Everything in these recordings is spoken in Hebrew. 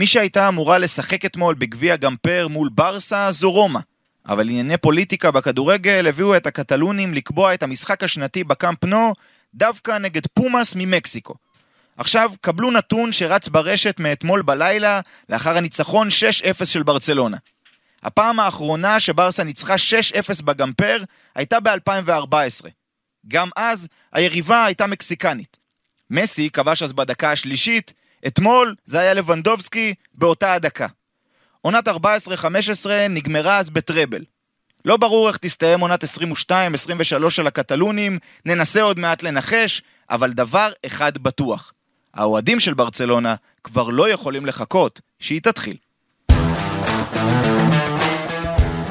מי שהייתה אמורה לשחק אתמול בגביע גמפר מול ברסה זו רומא. אבל ענייני פוליטיקה בכדורגל הביאו את הקטלונים לקבוע את המשחק השנתי בקאמפ נו דווקא נגד פומאס ממקסיקו. עכשיו, קבלו נתון שרץ ברשת מאתמול בלילה לאחר הניצחון 6-0 של ברצלונה. הפעם האחרונה שברסה ניצחה 6-0 בגמפר הייתה ב-2014. גם אז היריבה הייתה מקסיקנית. מסי כבש אז בדקה השלישית, אתמול זה היה לבנדובסקי באותה הדקה. עונת 14-15 נגמרה אז בטראבל. לא ברור איך תסתיים עונת 22-23 של הקטלונים, ננסה עוד מעט לנחש, אבל דבר אחד בטוח, האוהדים של ברצלונה כבר לא יכולים לחכות שהיא תתחיל.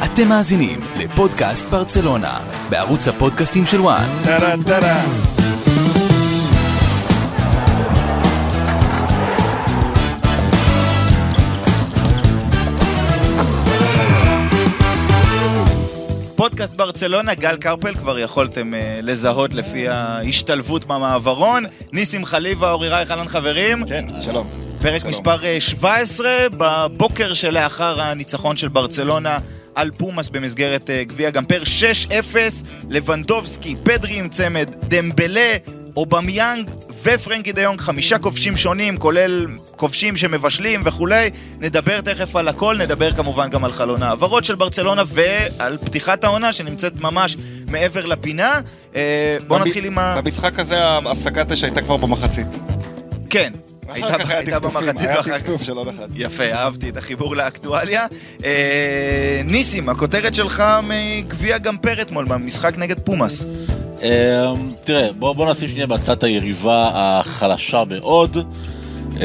אתם מאזינים לפודקאסט ברצלונה, בערוץ הפודקאסטים של וואן. פודקאסט ברצלונה, גל קרפל, כבר יכולתם uh, לזהות לפי ההשתלבות במעברון. ניסים חליבה, אורי רייך, אהלן חברים. כן, שלום. פרק שלום. מספר אה, 17, בבוקר שלאחר הניצחון של ברצלונה על פומאס במסגרת אה, גביע גמפר 6-0, לבנדובסקי, פדרי עם צמד, דמבלה, אובמיאנג ופרנקי דיונג, חמישה כובשים שונים, כולל כובשים שמבשלים וכולי. נדבר תכף על הכל, נדבר כמובן גם על חלון העברות של ברצלונה ועל פתיחת העונה שנמצאת ממש מעבר לפינה. אה, בואו נתחיל עם ה... במשחק הזה ההפסקת אש הייתה כבר במחצית. כן. הייתה במחצית ואחר כך... של עוד אחד. יפה, אהבתי את החיבור לאקטואליה. אה, ניסים, הכותרת שלך מגביע גמפר אתמול במשחק נגד פומאס. אמ, תראה, בוא, בוא נשים שנייה בצד היריבה החלשה מאוד. אמ,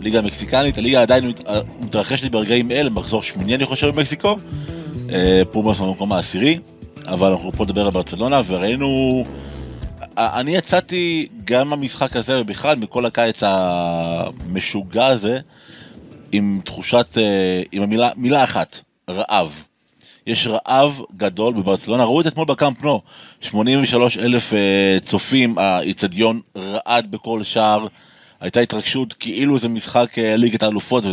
ליגה המקסיקנית, הליגה עדיין מת- מתרחשת ברגעים אלה, מחזור שמיני אני חושב במקסיקו. אה, פומאס במקום העשירי, אבל אנחנו פה נדבר על ברצלונה, וראינו... אני יצאתי גם מהמשחק הזה ובכלל מכל הקיץ המשוגע הזה עם תחושת, אה, עם המילה מילה אחת, רעב. יש רעב גדול בברצלונה, ראו את אתמול בקאמפ נו, 83 אלף אה, צופים, האיצטדיון רעד בכל שער, הייתה התרגשות כאילו זה משחק אה, ליגת האלופות,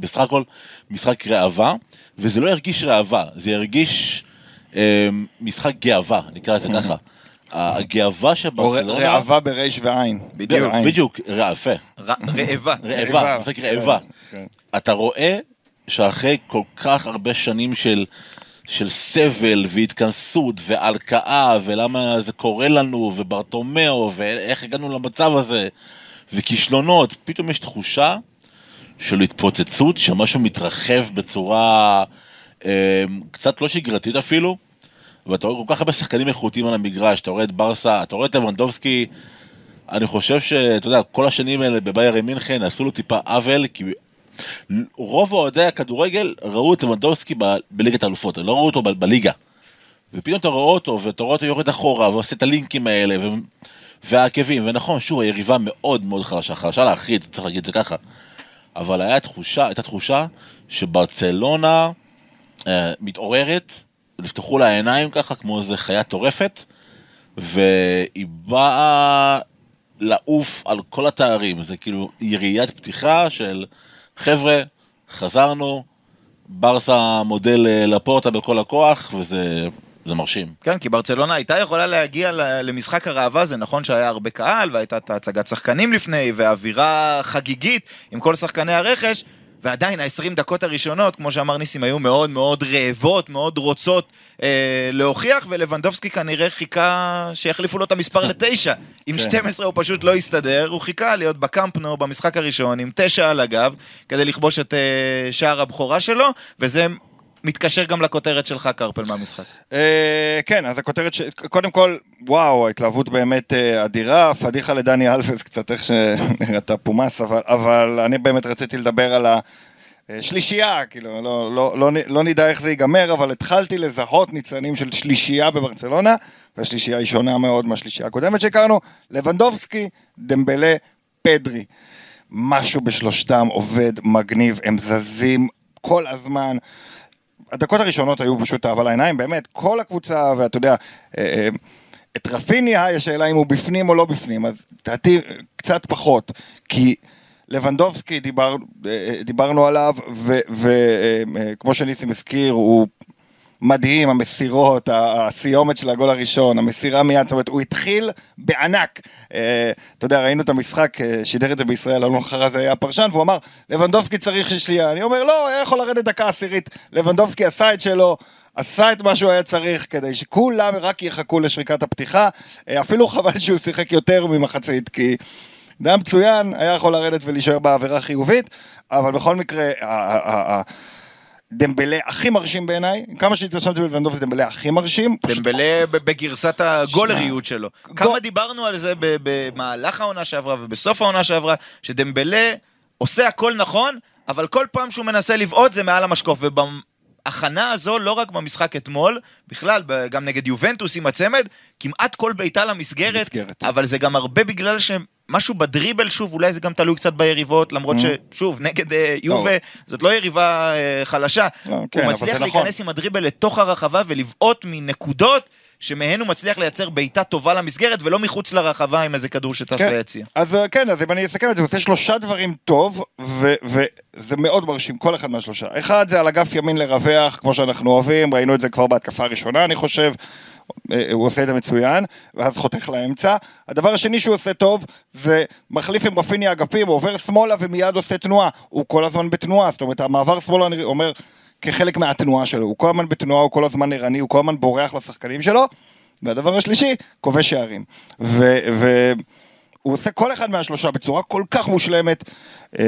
בסך הכל משחק ראווה, וזה לא ירגיש ראווה, זה ירגיש משחק גאווה, נקרא לזה ככה. הגאווה או שברצלונה... ראווה בריש ועין. בדיוק. בדיוק, רע, יפה. ר- רעבה. רעבה, רעבה. משחק רעבה. כן. אתה רואה שאחרי כל כך הרבה שנים של, של סבל והתכנסות והלקאה ולמה זה קורה לנו וברטומיאו ואיך הגענו למצב הזה וכישלונות, פתאום יש תחושה של התפוצצות, שמשהו מתרחב בצורה אה, קצת לא שגרתית אפילו. ואתה רואה כל כך הרבה שחקנים איכותיים על המגרש, אתה רואה את ברסה, אתה רואה את לבנדובסקי, אני חושב שאתה יודע, כל השנים האלה בבייר מינכן עשו לו טיפה עוול, כי רוב אוהדי הכדורגל ראו את לבנדובסקי ב- בליגת האלופות, לא ראו אותו ב- בליגה. ופתאום אתה רואה אותו, ואתה רואה אותו יורד אחורה, ועושה את הלינקים האלה, ו... והעקבים, ונכון, שוב, היריבה מאוד מאוד חלשה, חלשה להחריד, צריך להגיד את זה ככה. אבל היה תחושה, הייתה תחושה שברצלונה אה, מתעוררת, נפתחו לה העיניים ככה, כמו איזה חיה טורפת, והיא באה לעוף על כל התארים, זה כאילו יריית פתיחה של חבר'ה, חזרנו, ברסה מודל אה, לפורטה בכל הכוח, וזה זה מרשים. כן, כי ברצלונה הייתה יכולה להגיע למשחק הראווה, זה נכון שהיה הרבה קהל, והייתה את הצגת שחקנים לפני, ואווירה חגיגית עם כל שחקני הרכש, ועדיין ה-20 דקות הראשונות, כמו שאמר ניסים, היו מאוד מאוד רעבות, מאוד רוצות אה, להוכיח, ולבנדובסקי כנראה חיכה שיחליפו לו את המספר לתשע. עם כן. 12 הוא פשוט לא הסתדר, הוא חיכה להיות בקמפנו במשחק הראשון עם תשע על הגב, כדי לכבוש את אה, שער הבכורה שלו, וזה מתקשר גם לכותרת שלך, קרפל, מהמשחק. אה, כן, אז הכותרת, ש... קודם כל, וואו, ההתלהבות באמת אה, אדירה, פדיחה לדני אלווס קצת איך שנראתה פומאס, אבל, אני באמת רציתי לדבר על השלישייה, כאילו, לא, לא, לא, לא נדע איך זה ייגמר, אבל התחלתי לזהות ניצנים של שלישייה בברצלונה, והשלישייה היא שונה מאוד מהשלישייה הקודמת שהכרנו, לבנדובסקי, דמבלה, פדרי. משהו בשלושתם עובד מגניב, הם זזים כל הזמן. הדקות הראשונות היו פשוט אהבה לעיניים, באמת, כל הקבוצה, ואתה יודע, אה, אה, את רפיניה, יש שאלה אם הוא בפנים או לא בפנים, אז לדעתי קצת פחות, כי לבנדובסקי, דיבר, אה, דיברנו עליו, וכמו שניסים הזכיר, הוא מדהים, המסירות, הסיומת של הגול הראשון, המסירה מיד, זאת אומרת, הוא התחיל בענק. אה, אתה יודע, ראינו את המשחק, אה, שידר את זה בישראל, אלון חרז היה הפרשן, והוא אמר, לבנדובסקי צריך שלייה. אני אומר, לא, היה יכול לרדת דקה עשירית. לבנדובסקי עשה את שלו. עשה את מה שהוא היה צריך כדי שכולם רק יחכו לשריקת הפתיחה, אה, אפילו חבל שהוא שיחק יותר ממחצית, כי זה היה מצוין, היה יכול לרדת ולהישאר בעבירה חיובית, אבל בכל מקרה, דמבלה הכי מרשים בעיניי, כמה שהתרשמתי בלבנדוב זה דמבלה הכי מרשים. דמבלה בגרסת הגולריות שלו. כמה דיברנו על זה במהלך העונה שעברה ובסוף העונה שעברה, שדמבלה עושה הכל נכון, אבל כל פעם שהוא מנסה לבעוט זה מעל המשקוף, ההכנה הזו, לא רק במשחק אתמול, בכלל, גם נגד יובנטוס עם הצמד, כמעט כל בעיטה למסגרת, מסגרת. אבל זה גם הרבה בגלל שמשהו בדריבל, שוב, אולי זה גם תלוי קצת ביריבות, למרות mm. ששוב, נגד uh, יובה, זאת לא יריבה uh, חלשה. לא, כן, הוא מצליח נכון. להיכנס. עם הדריבל לתוך הרחבה ולבעוט מנקודות. שמהן הוא מצליח לייצר בעיטה טובה למסגרת ולא מחוץ לרחבה עם איזה כדור שטס כן. ליציע. אז אה, כן, אז אם אני אסכם את זה, הוא עושה שלושה דברים טוב, וזה מאוד מרשים, כל אחד מהשלושה. אחד זה על אגף ימין לרווח, כמו שאנחנו אוהבים, ראינו את זה כבר בהתקפה הראשונה, אני חושב. אה, הוא עושה את זה מצוין, ואז חותך לאמצע. הדבר השני שהוא עושה טוב, זה מחליף עם רפיני אגפים, הוא עובר שמאלה ומיד עושה תנועה. הוא כל הזמן בתנועה, זאת אומרת, המעבר שמאלה, אני אומר, כחלק מהתנועה שלו, הוא כל הזמן בתנועה, הוא כל הזמן ערני, הוא כל הזמן בורח לשחקנים שלו, והדבר השלישי, כובש שערים. והוא עושה כל אחד מהשלושה בצורה כל כך מושלמת. אה,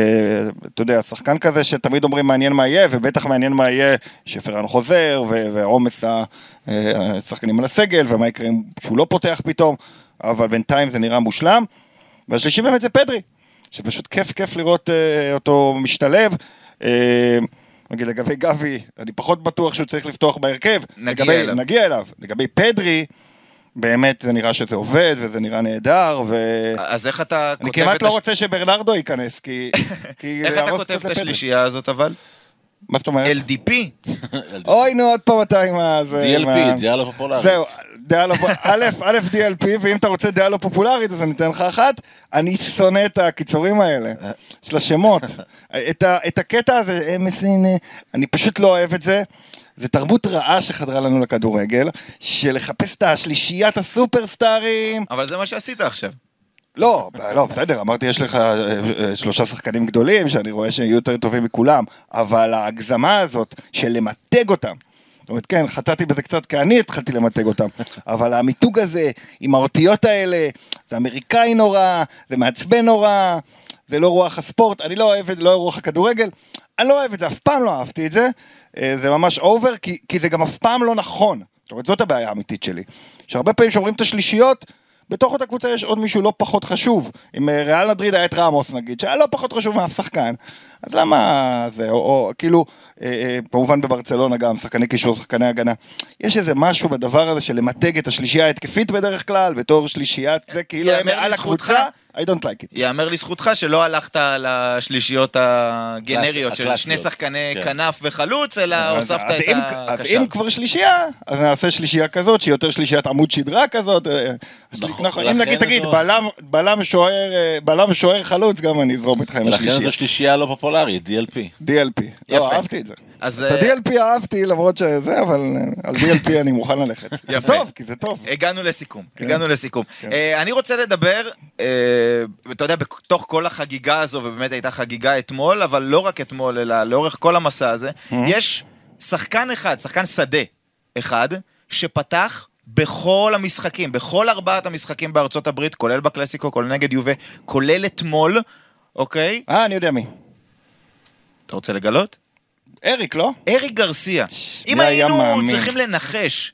אתה יודע, שחקן כזה שתמיד אומרים מעניין מה יהיה, ובטח מעניין מה יהיה שפרן חוזר, ועומס אה, השחקנים על הסגל, ומה יקרה שהוא לא פותח פתאום, אבל בינתיים זה נראה מושלם. והשלישי באמת זה פדרי, שפשוט כיף כיף לראות אה, אותו משתלב. נגיד לגבי גבי, אני פחות בטוח שהוא צריך לפתוח בהרכב. נגיע לגבי, אליו. נגיע אליו. לגבי פדרי, באמת זה נראה שזה עובד, וזה נראה נהדר, ו... אז איך אתה כותב את... אני כמעט לא רוצה שברנרדו ייכנס, כי... איך אתה כותב את השלישייה הזאת אבל? מה זאת אומרת? LDP? אוי נו, עוד פעם אתה עם ה... DLP, דעה לא פופולרית. זהו, דעה לא... א', א', DLP, ואם אתה רוצה דעה לא פופולרית, אז אני אתן לך אחת. אני שונא את הקיצורים האלה, של השמות. את הקטע הזה, אני פשוט לא אוהב את זה. זה תרבות רעה שחדרה לנו לכדורגל, של לחפש את השלישיית הסופרסטארים. אבל זה מה שעשית עכשיו. לא, לא, בסדר, אמרתי יש לך אה, אה, שלושה שחקנים גדולים שאני רואה שהם יהיו יותר טובים מכולם, אבל ההגזמה הזאת של למתג אותם, זאת אומרת, כן, חטאתי בזה קצת כי אני התחלתי למתג אותם, אבל המיתוג הזה, עם האותיות האלה, זה אמריקאי נורא, זה מעצבן נורא, זה לא רוח הספורט, אני לא אוהב את זה, לא רוח הכדורגל, אני לא אוהב את זה, אף פעם לא אהבתי את זה, זה ממש אובר, כי, כי זה גם אף פעם לא נכון. זאת אומרת, זאת הבעיה האמיתית שלי. שהרבה פעמים שאומרים את השלישיות, בתוך אותה קבוצה יש עוד מישהו לא פחות חשוב. אם אה, ריאל נדריד היה את רמוס נגיד, שהיה לא פחות חשוב מאף שחקן, אז למה זה, או, או כאילו, אה, אה, כמובן בברצלונה גם, שחקני קישור, שחקני הגנה. יש איזה משהו בדבר הזה של למתג את השלישייה ההתקפית בדרך כלל, בתור שלישיית, זה כאילו הם מעל הקבוצה. I don't like it. יאמר לזכותך שלא הלכת על השלישיות הגנריות של שני שחקני כן. כנף וחלוץ, אלא הוספת את הקשר. אז אם כבר שלישייה, אז נעשה שלישייה כזאת, שהיא יותר שלישיית עמוד שדרה כזאת. אה, נכון, נכון אם נגיד, תגיד, בלם שוער חלוץ, גם אני אזרום איתך עם השלישייה. לכן זו שלישייה לא פופולרית, DLP. DLP. לא, אהבתי את זה. את ה-DLP אהבתי למרות שזה, אבל אה, על DLP אני מוכן ללכת. יפה. טוב, כי זה טוב. הגענו לסיכום, כן. הגענו לסיכום. כן. אה, אני רוצה לדבר, אה, אתה יודע, בתוך כל החגיגה הזו, ובאמת הייתה חגיגה אתמול, אבל לא רק אתמול, אלא לאורך כל המסע הזה, יש שחקן אחד, שחקן שדה אחד, שפתח בכל המשחקים, בכל ארבעת המשחקים בארצות הברית, כולל בקלאסיקו, כולל נגד יובה, כולל אתמול, אוקיי? אה, אני יודע מי. אתה רוצה לגלות? אריק, לא? אריק גרסיה. אם היינו צריכים לנחש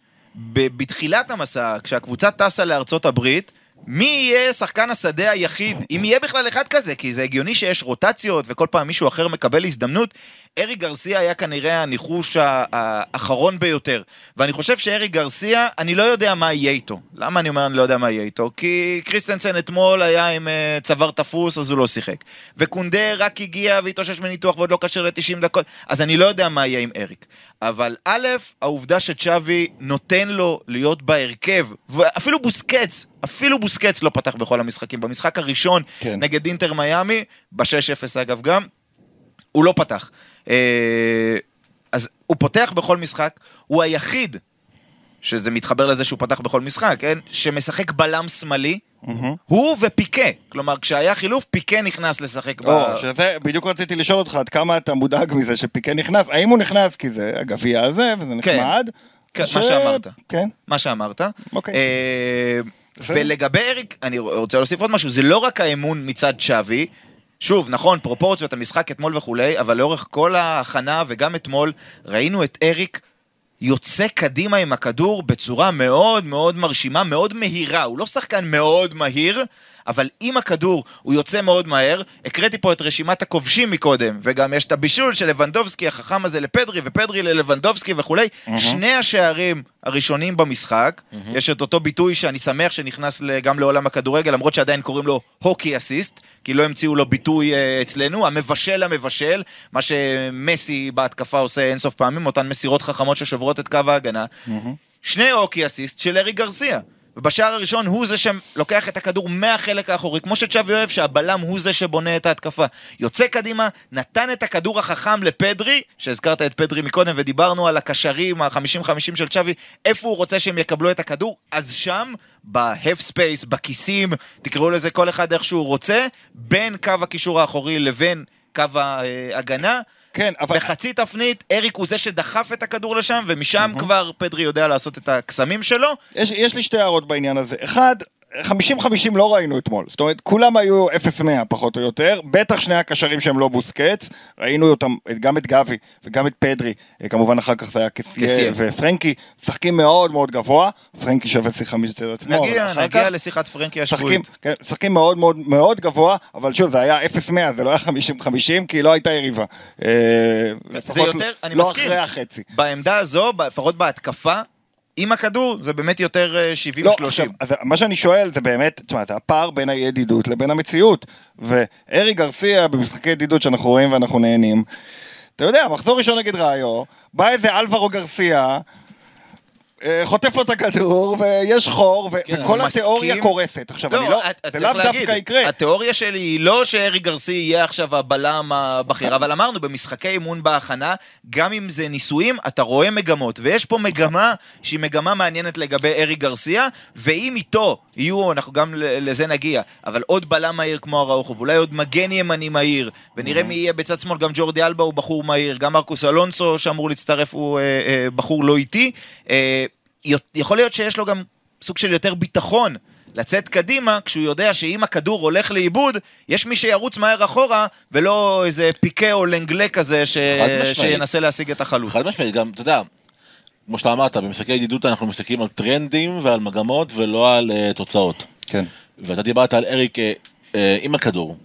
בתחילת המסע, כשהקבוצה טסה לארצות הברית, מי יהיה שחקן השדה היחיד, אם יהיה בכלל אחד כזה, כי זה הגיוני שיש רוטציות וכל פעם מישהו אחר מקבל הזדמנות. ארי גרסיה היה כנראה הניחוש האחרון ביותר. ואני חושב שארי גרסיה, אני לא יודע מה יהיה איתו. למה אני אומר אני לא יודע מה יהיה איתו? כי קריסטנסן אתמול היה עם uh, צוואר תפוס, אז הוא לא שיחק. וקונדה רק הגיע והתאושש מניתוח ועוד לא קשר ל-90 דקות, אז אני לא יודע מה יהיה עם אריק. אבל א', העובדה שצ'אבי נותן לו להיות בהרכב, ואפילו בוסקץ אפילו בוסקץ לא פתח בכל המשחקים. במשחק הראשון כן. נגד אינטר מיאמי, ב-6-0 אגב גם, הוא לא פתח. אה, אז הוא פותח בכל משחק, הוא היחיד, שזה מתחבר לזה שהוא פתח בכל משחק, כן? שמשחק בלם שמאלי, הוא ופיקה. כלומר, כשהיה חילוף, פיקה נכנס לשחק ב... או, שזה, בדיוק רציתי לשאול אותך עד כמה אתה מודאג מזה שפיקה נכנס, האם הוא נכנס כי זה הגביע הזה וזה כן. נחמד? כן, ש- מה שאמרת. כן. מה שאמרת. אוקיי. אה. ולגבי אריק, אני רוצה להוסיף עוד משהו, זה לא רק האמון מצד שווי, שוב, נכון, פרופורציות, המשחק אתמול וכולי, אבל לאורך כל ההכנה וגם אתמול, ראינו את אריק יוצא קדימה עם הכדור בצורה מאוד מאוד מרשימה, מאוד מהירה. הוא לא שחקן מאוד מהיר, אבל עם הכדור הוא יוצא מאוד מהר. הקראתי פה את רשימת הכובשים מקודם, וגם יש את הבישול של לבנדובסקי החכם הזה לפדרי, ופדרי ללבנדובסקי וכולי. שני השערים הראשונים במשחק, יש את אותו ביטוי שאני שמח שנכנס גם לעולם הכדורגל, למרות שעדיין קוראים לו הוקי אסיסט, כי לא המציאו לו ביטוי אה, אצלנו, המבשל המבשל, מה שמסי בהתקפה עושה אינסוף פעמים, אותן מסירות חכמות ששוברות את קו ההגנה. שני הוקי אסיסט של ארי גרסיה. ובשער הראשון הוא זה שלוקח את הכדור מהחלק האחורי, כמו שצ'אבי אוהב, שהבלם הוא זה שבונה את ההתקפה. יוצא קדימה, נתן את הכדור החכם לפדרי, שהזכרת את פדרי מקודם, ודיברנו על הקשרים, ה-50-50 של צ'אבי, איפה הוא רוצה שהם יקבלו את הכדור, אז שם, ב half space, בכיסים, תקראו לזה כל אחד איך שהוא רוצה, בין קו הקישור האחורי לבין קו ההגנה, כן, אבל... בחצי תפנית, אריק הוא זה שדחף את הכדור לשם, ומשם כבר פדרי יודע לעשות את הקסמים שלו. יש, יש לי שתי הערות בעניין הזה. אחד, 50-50 לא ראינו אתמול. זאת אומרת, כולם היו 0-100 פחות או יותר. בטח שני הקשרים שהם לא בוסקץ. ראינו אותם, גם את גבי וגם את פדרי. אה, כמובן אחר כך זה היה קסיה. ופרנקי. משחקים מאוד מאוד גבוה. פרנקי שווה שיחה משל עצמו. נגיע, נגיע כך לשיחת פרנקי משחקים, השבועית. כן, משחקים מאוד מאוד מאוד גבוה, אבל שוב, זה היה 0-100, זה לא היה 50-50, כי לא הייתה יריבה. אה, זה יותר, אני לא מסכים. אחרי החצי. בעמדה הזו, לפחות בהתקפה, עם הכדור, זה באמת יותר אה, 70-30. לא, עכשיו, אז מה שאני שואל זה באמת, תשמע, זה הפער בין הידידות לבין המציאות. וארי גרסיה במשחקי ידידות שאנחנו רואים ואנחנו נהנים, אתה יודע, מחזור ראשון נגד ראיו, בא איזה אלברו גרסיה, אה, חוטף לו את הכדור, ויש חור, ו- כן, וכל התיאוריה מסכים. קורסת. עכשיו, אני לא, את- את זה לאו להגיד, דווקא יקרה. התיאוריה שלי היא לא שארי גרסי יהיה עכשיו הבלם הבכיר, אבל אמרנו, במשחקי אימון בהכנה, גם אם זה ניסויים, אתה רואה מגמות, ויש פה מגמה שהיא מגמה מעניינת לגבי ארי גרסיה, ואם איתו יהיו, אנחנו גם לזה נגיע, אבל עוד בלם מהיר כמו אראוחו, ואולי עוד מגן ימני מהיר, ונראה מי יהיה בצד שמאל, גם ג'ורדי אלבה הוא בחור מהיר, גם מרקוס אלונסו שאמור להצטרף הוא אה, אה, בחור לא איטי, אה, יכול להיות שיש לו גם סוג של יותר ביטחון לצאת קדימה, כשהוא יודע שאם הכדור הולך לאיבוד, יש מי שירוץ מהר אחורה, ולא איזה פיקה או לנגלה כזה ש... שינסה להשיג את החלוץ. חד משמעית, גם, אתה יודע, כמו שאתה אמרת, במשחקי ידידות אנחנו מסתכלים על טרנדים ועל מגמות ולא על אה, תוצאות. כן. ואתה דיברת על אריק אה, אה, עם הכדור.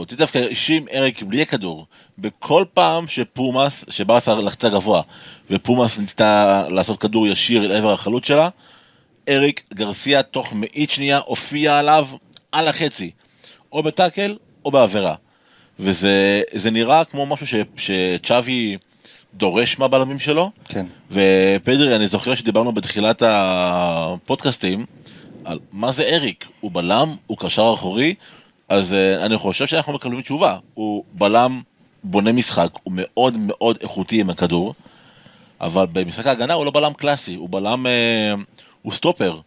אותי דווקא הרשים אריק בלי הכדור. בכל פעם שפומאס, שברסה לחצה גבוה, ופומאס ניסתה לעשות כדור ישיר אל עבר החלוץ שלה, אריק גרסיה תוך מאית שנייה הופיע עליו על החצי. או בטאקל או בעבירה. וזה זה נראה כמו משהו ש, שצ'אבי דורש מהבלמים שלו. כן. ופדרי, אני זוכר שדיברנו בתחילת הפודקאסטים על מה זה אריק, הוא בלם, הוא קשר אחורי, אז uh, אני חושב שאנחנו מקבלים תשובה. הוא בלם בונה משחק, הוא מאוד מאוד איכותי עם הכדור, אבל במשחק ההגנה הוא לא בלם קלאסי, הוא בלם, uh, הוא סטופר.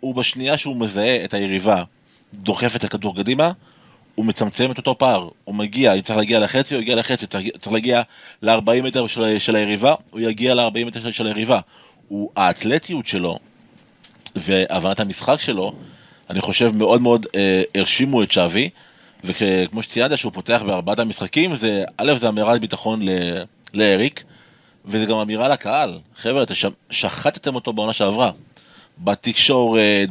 הוא בשנייה שהוא מזהה את היריבה, דוחף את הכדור קדימה, הוא מצמצם את אותו פער, הוא מגיע, אם צריך להגיע לחצי, הוא יגיע לחצי, צריך להגיע ל-40 מטר של, של היריבה, הוא יגיע ל-40 מטר של, של היריבה. הוא, האתלטיות שלו והבנת המשחק שלו, אני חושב מאוד מאוד אה, הרשימו את שווי, וכמו שציינת שהוא פותח בארבעת המשחקים, זה, א', זה אמירת ביטחון ל- לאריק, וזה גם אמירה לקהל. חבר'ה, אתם שחטתם אותו בעונה שעברה. בתקשורת,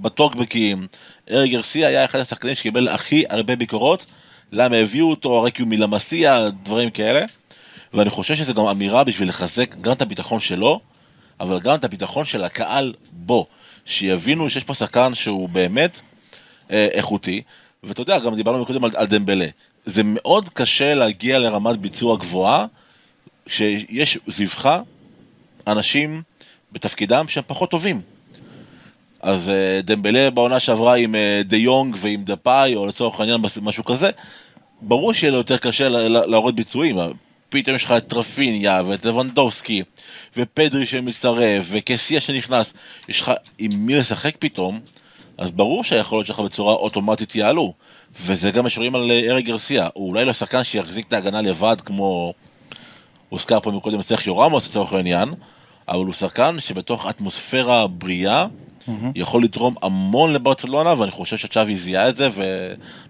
בטוקבקים, אריק גרסיה היה אחד השחקנים שקיבל הכי הרבה ביקורות, למה הביאו אותו, רק כי הוא מלמסיה, דברים כאלה. ואני חושב שזו גם אמירה בשביל לחזק גם את הביטחון שלו, אבל גם את הביטחון של הקהל בו. שיבינו שיש פה שחקן שהוא באמת אה, איכותי, ואתה יודע, גם דיברנו קודם על, על דמבלה. זה מאוד קשה להגיע לרמת ביצוע גבוהה, כשיש סביבך אנשים בתפקידם שהם פחות טובים. אז אה, דמבלה בעונה שעברה עם אה, דה יונג ועם דה פאי, או לצורך העניין משהו כזה, ברור שיהיה לו יותר קשה להראות ביצועים. פתאום יש לך את טרפיניה ואת לבנדובסקי ופדרי שמצטרף וקסיה שנכנס, יש לך עם מי לשחק פתאום, אז ברור שהיכולות שלך בצורה אוטומטית יעלו. וזה גם משאירים על אה, אריק גרסיה, הוא אולי לא שחקן שיחזיק את ההגנה לבד כמו הוזכר פה מקודם סרחיו רמוס לצורך העניין, אבל הוא שחקן שבתוך אטמוספירה בריאה יכול לתרום המון לברצלונה, ואני חושב שצ'אבי זיהה את זה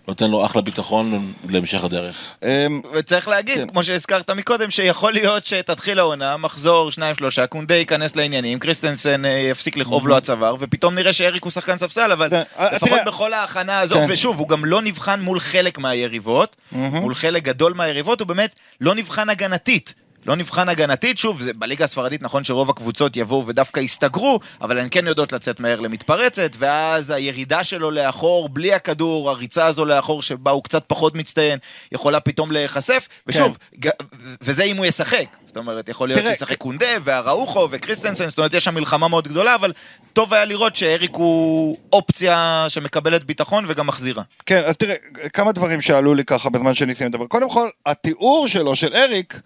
ונותן לו אחלה ביטחון להמשך הדרך. אמ, וצריך להגיד, כן. כמו שהזכרת מקודם, שיכול להיות שתתחיל העונה, מחזור שניים שלושה, קונדה ייכנס לעניינים, קריסטנסן אה, יפסיק לכאוב לו הצוואר, ופתאום נראה שאריק הוא שחקן ספסל, אבל זה- אה, לפחות תראה- בכל ההכנה הזו, כן. ושוב, הוא גם לא נבחן מול חלק מהיריבות, מול חלק גדול מהיריבות, הוא באמת לא נבחן הגנתית. לא נבחן הגנתית, שוב, זה, בליגה הספרדית נכון שרוב הקבוצות יבואו ודווקא יסתגרו, אבל הן כן יודעות לצאת מהר למתפרצת, ואז הירידה שלו לאחור, בלי הכדור, הריצה הזו לאחור שבה הוא קצת פחות מצטיין, יכולה פתאום להיחשף, ושוב, ג- וזה אם הוא ישחק. זאת אומרת, יכול להיות תראה, שישחק קונדה, והראוכו, וקריסטנסן, זאת אומרת, יש שם מלחמה מאוד גדולה, אבל טוב היה לראות שאריק הוא אופציה שמקבלת ביטחון וגם מחזירה. כן, אז תראה, כמה דברים שעלו לי ככה בזמן שניסינו לדבר. קודם כל, התיאור שלו, של אריק,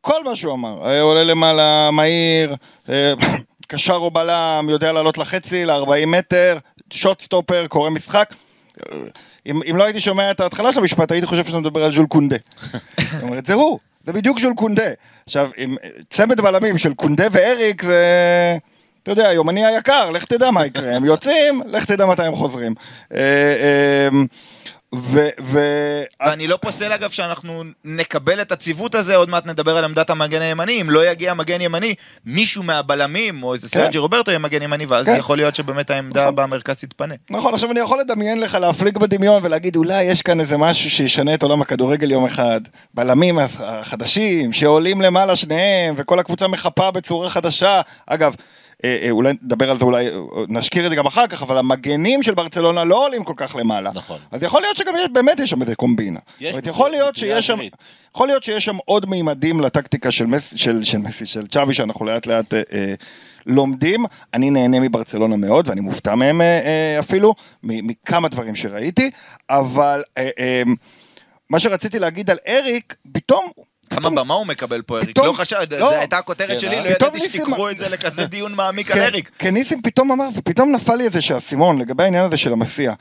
כל מה שהוא אמר, אה, עולה למעלה, מהיר, אה, קשר או בלם, יודע לעלות לחצי, ל-40 מטר, שוט סטופר, קורא משחק. אה, אם, אם לא הייתי שומע את ההתחלה של המשפט, הייתי חושב שאתה מדבר על ז'ול קונדה. זאת אומרת, זה הוא, זה בדיוק ז'ול קונדה. עכשיו, עם צמד בלמים של קונדה ואריק זה... אתה יודע, יומני היקר, לך תדע מה יקרה. הם יוצאים, לך תדע מתי הם חוזרים. ו... ו- ואני לא פוסל אגב שאנחנו נקבל את הציוות הזה, עוד מעט נדבר על עמדת המגן הימני, אם לא יגיע מגן ימני, מישהו מהבלמים, או איזה כן. סרג'י רוברטו יהיה מגן ימני, ואז כן. יכול להיות שבאמת העמדה נכון. במרכז תתפנה. נכון, עכשיו אני יכול לדמיין לך, להפליג בדמיון ולהגיד אולי יש כאן איזה משהו שישנה את עולם הכדורגל יום אחד. בלמים הח- החדשים שעולים למעלה שניהם וכל הקבוצה מחפה בצורה חדשה. אגב, אולי נדבר על זה, אולי אה, נשכיר את זה גם אחר כך, אבל המגנים של ברצלונה לא עולים כל כך למעלה. נכון. אז יכול להיות שגם יש, באמת יש שם איזה קומבינה. יש זאת יכול להיות שיש שם... יכול להיות שיש שם עוד מימדים לטקטיקה של מסי, של, של מסי, של צ'אבי, שאנחנו לאט לאט אה, אה, לומדים. אני נהנה מברצלונה מאוד, ואני מופתע מהם אה, אה, אפילו, מכמה דברים שראיתי, אבל אה, אה, מה שרציתי להגיד על אריק, פתאום... כמה במה הוא מקבל פה, אריק? לא חשב, לא. זו הייתה הכותרת כן, שלי, אה? לא ידעתי שתיקחו את זה לכזה דיון מעמיק על כן, אריק. כן, ניסים פתאום אמר, ופתאום נפל לי איזה שהאסימון לגבי העניין הזה של המסיע.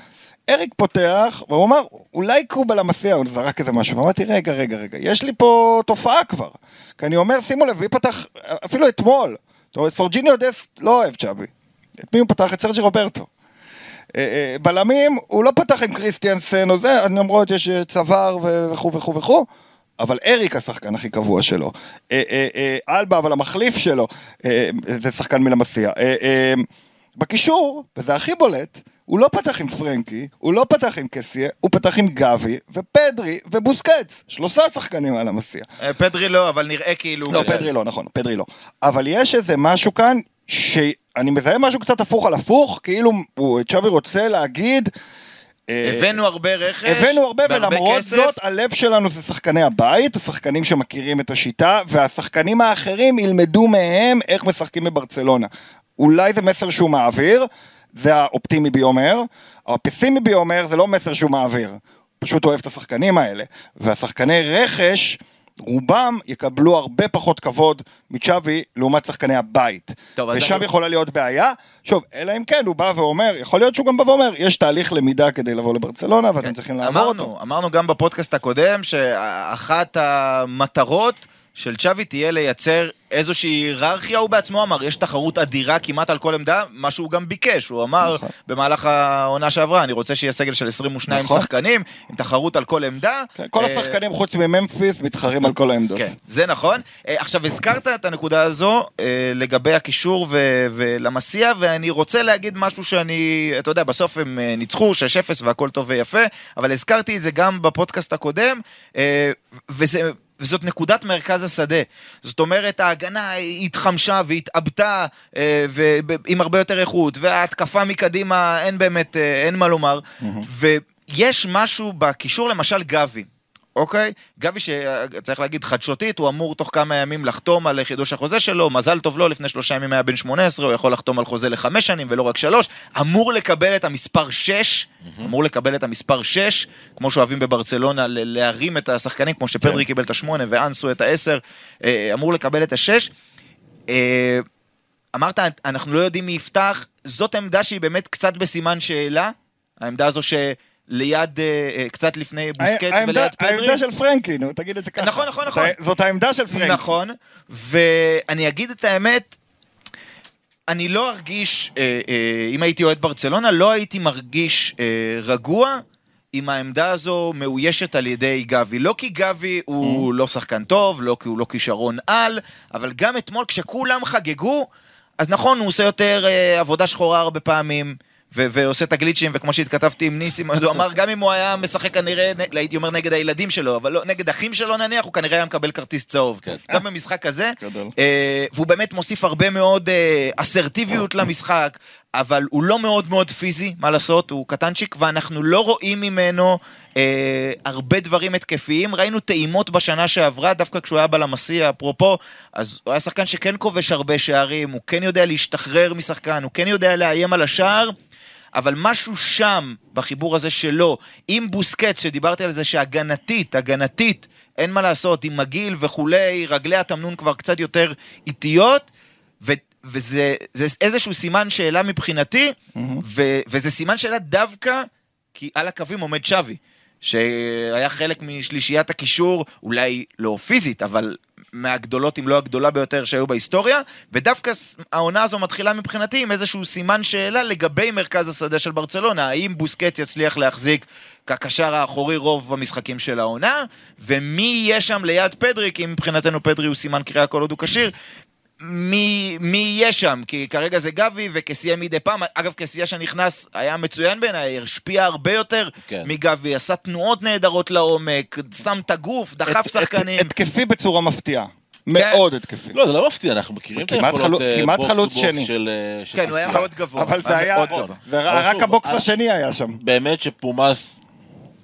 אריק פותח, והוא אמר, אולי קובה למסיע, הוא זרק איזה משהו, ואמרתי, רגע, רגע, רגע, יש לי פה תופעה כבר. כי אני אומר, שימו לב, מי פתח, אפילו אתמול, סורג'יניו דס לא אוהב צ'אבי. את מי הוא פתח? את סרג'י רוברטו. אה, אה, בלמים, הוא לא פתח עם קריסטיאנסן או זה, למרות יש צוואר וכו' וכו' וכו', אבל אריק השחקן הכי קבוע שלו. אה, אה, אה, אלבה, אבל המחליף שלו, זה שחקן מלמסיע. בקישור, וזה הכי בולט, הוא לא פתח עם פרנקי, הוא לא פתח עם קסיה, הוא פתח עם גבי ופדרי ובוסקץ. שלושה שחקנים על המסיע. פדרי לא, אבל נראה כאילו... לא, פדרי לא, נכון, פדרי לא. אבל יש איזה משהו כאן, שאני מזהה משהו קצת הפוך על הפוך, כאילו צ'אבי רוצה להגיד... אה, הבאנו הרבה רכש, הבאנו הרבה, ולמרות כסף. זאת, הלב שלנו זה שחקני הבית, השחקנים שמכירים את השיטה, והשחקנים האחרים ילמדו מהם איך משחקים בברצלונה. אולי זה מסר שהוא מעביר, זה האופטימי בי אומר, הפסימי בי אומר זה לא מסר שהוא מעביר, פשוט אוהב את השחקנים האלה. והשחקני רכש, רובם יקבלו הרבה פחות כבוד מצ'אבי לעומת שחקני הבית. טוב, ושם אני- יכולה להיות בעיה. שוב, אלא אם כן הוא בא ואומר, יכול להיות שהוא גם בא ואומר, יש תהליך למידה כדי לבוא לברצלונה ואתם צריכים לעבור אותו. אמרנו, אמרנו גם בפודקאסט הקודם, שאחת המטרות של צ'אבי תהיה לייצר איזושהי היררכיה, הוא בעצמו אמר, יש תחרות אדירה כמעט על כל עמדה, מה שהוא גם ביקש, הוא אמר נכון. במהלך העונה שעברה, אני רוצה שיהיה סגל של 22 נכון. שחקנים, עם תחרות על כל עמדה. כן, כל אה, השחקנים חוץ מממפיס מתחרים על כל העמדות. כן, זה נכון. אה, עכשיו, הזכרת את הנקודה הזו אה, לגבי הקישור ו- ולמסיע, ואני רוצה להגיד משהו שאני, אתה יודע, בסוף הם אה, ניצחו 6-0 והכל טוב ויפה, אבל הזכרתי את זה גם בפודקאסט הקודם, אה, וזה... וזאת נקודת מרכז השדה. זאת אומרת, ההגנה התחמשה והתעבתה אה, ועם הרבה יותר איכות, וההתקפה מקדימה, אין באמת, אה, אין מה לומר. ויש משהו בקישור, למשל גבי. אוקיי? גבי שצריך להגיד חדשותית, הוא אמור תוך כמה ימים לחתום על חידוש החוזה שלו, מזל טוב לו, לפני שלושה ימים היה בן 18, הוא יכול לחתום על חוזה לחמש שנים ולא רק שלוש, אמור לקבל את המספר 6, אמור לקבל את המספר 6, כמו שאוהבים בברצלונה, להרים את השחקנים, כמו שפדרי קיבל את השמונה ואנסו את העשר, אה, אמור לקבל את השש. אה, אמרת, אנחנו לא יודעים מי יפתח, זאת עמדה שהיא באמת קצת בסימן שאלה, העמדה הזו שליד, אה, אה, קצת לפני העמדה- וליד פדרי. העמדה של פרנקי, נו, תגיד את זה ככה. נכון, נכון, נכון. זאת העמדה של פרנקי. נכון, ואני אגיד את האמת, אני לא ארגיש, אה, אה, אם הייתי אוהד ברצלונה, לא הייתי מרגיש אה, רגוע אם העמדה הזו מאוישת על ידי גבי. לא כי גבי הוא לא שחקן טוב, לא כי הוא לא כישרון על, אבל גם אתמול כשכולם חגגו, אז נכון, הוא עושה יותר אה, עבודה שחורה הרבה פעמים. ו- ועושה את הגליצ'ים, וכמו שהתכתבתי עם ניסים, אז הוא אמר, גם אם הוא היה משחק כנראה, הייתי אומר נגד הילדים שלו, אבל לא, נגד אחים שלו נניח, הוא כנראה היה מקבל כרטיס צהוב. כן. גם במשחק הזה. אה, והוא באמת מוסיף הרבה מאוד אה, אסרטיביות למשחק, אבל הוא לא מאוד מאוד פיזי, מה לעשות, הוא קטנצ'יק, ואנחנו לא רואים ממנו אה, הרבה דברים התקפיים. ראינו טעימות בשנה שעברה, דווקא כשהוא היה בלמסי, אפרופו, אז הוא היה שחקן שכן כובש הרבה שערים, הוא כן יודע להשתחרר משחקן, הוא כן יודע לאיים על השער. אבל משהו שם, בחיבור הזה שלו, עם בוסקץ, שדיברתי על זה שהגנתית, הגנתית, אין מה לעשות, עם מגעיל וכולי, רגלי התמנון כבר קצת יותר איטיות, ו- וזה זה איזשהו סימן שאלה מבחינתי, ו- וזה סימן שאלה דווקא כי על הקווים עומד שווי, שהיה חלק משלישיית הקישור, אולי לא פיזית, אבל מהגדולות, אם לא הגדולה ביותר שהיו בהיסטוריה, ודווקא העונה הזו מתחילה מבחינתי עם איזשהו סימן שאלה לגבי מרכז השדה של ברצלונה, האם בוסקץ יצליח להחזיק כקשר האחורי רוב המשחקים של העונה, ומי יהיה שם ליד פדרי, כי מבחינתנו פדרי הוא סימן קריאה כל עוד הוא כשיר, מי, מי יהיה שם, כי כרגע זה גבי וקסיה מדי פעם, אגב קסיה שנכנס היה מצוין בעיניי, השפיע הרבה יותר כן. מגבי, עשה תנועות נהדרות לעומק, שם את הגוף, דחף את- שחקנים. את- התקפי בצורה מפתיעה. מאוד התקפי. לא, זה לא מפתיע, אנחנו מכירים את היכולות אה, כמעט box חלוץ שני. של... אה, כן, הוא היה. מאוד גבוה. אבל זה היה. זה אבל רק הבוקס אה, השני היה שם. באמת שפומאס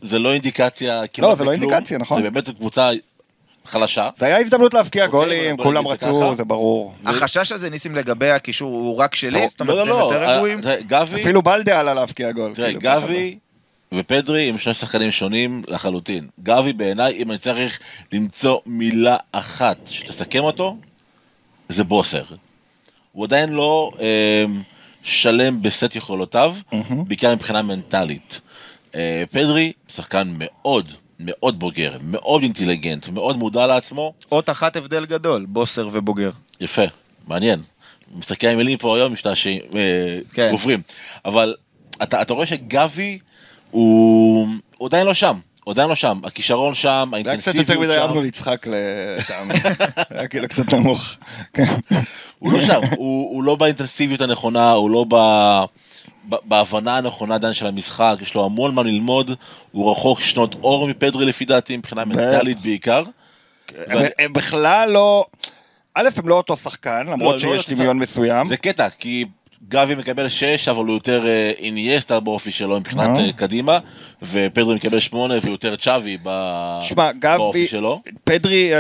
זה לא אינדיקציה כמעט זה לא בכלום. אינדיקציה, נכון. זה באמת קבוצה חלשה. זה היה הזדמנות להבקיע אוקיי, גולים, כולם רצו. זה ברור. החשש הזה, ניסים, לגבי הקישור הוא רק שלי? לא, זאת אומרת, לא, אתם לא, יותר לא. רגועים? תראה, גבי, אפילו בלדה עלה להבקיע גול. תראה, כאילו, גבי ופדרי הם שני שחקנים שונים לחלוטין. גבי בעיניי, אם אני צריך למצוא מילה אחת שתסכם אותו, זה בוסר. הוא עדיין לא אה, שלם בסט יכולותיו, בעיקר מבחינה מנטלית. אה, פדרי, שחקן מאוד מאוד בוגר, מאוד אינטליגנט, מאוד מודע לעצמו, אות אחת הבדל גדול, בוסר ובוגר. יפה, מעניין. משחקי המילים פה היום משתעשעים, אה, כן. גוברים. אבל אתה, אתה רואה שגבי הוא, הוא עדיין לא שם. הוא עדיין לא שם. הכישרון שם, זה היה קצת האינטנסיביות יותר מדי שם. אבנול יצחק לטעמי. היה כאילו קצת נמוך. הוא לא שם. הוא, הוא לא באינטנסיביות הנכונה, הוא לא ב... בהבנה הנכונה עדיין של המשחק, יש לו המון מה ללמוד, הוא רחוק שנות אור מפדרי לפי דעתי, מבחינה מנטלית בעיקר. הם- בכלל לא... א', הם לא אותו שחקן, למרות לא, שיש לא, דמיון זה- מסוים. זה קטע, כי גבי מקבל 6, אבל הוא יותר אה, אינייסטה באופי שלו מבחינת אה. אה, קדימה, ופדרי מקבל 8 והוא יותר צ'אבי באופי שלו. פדרי,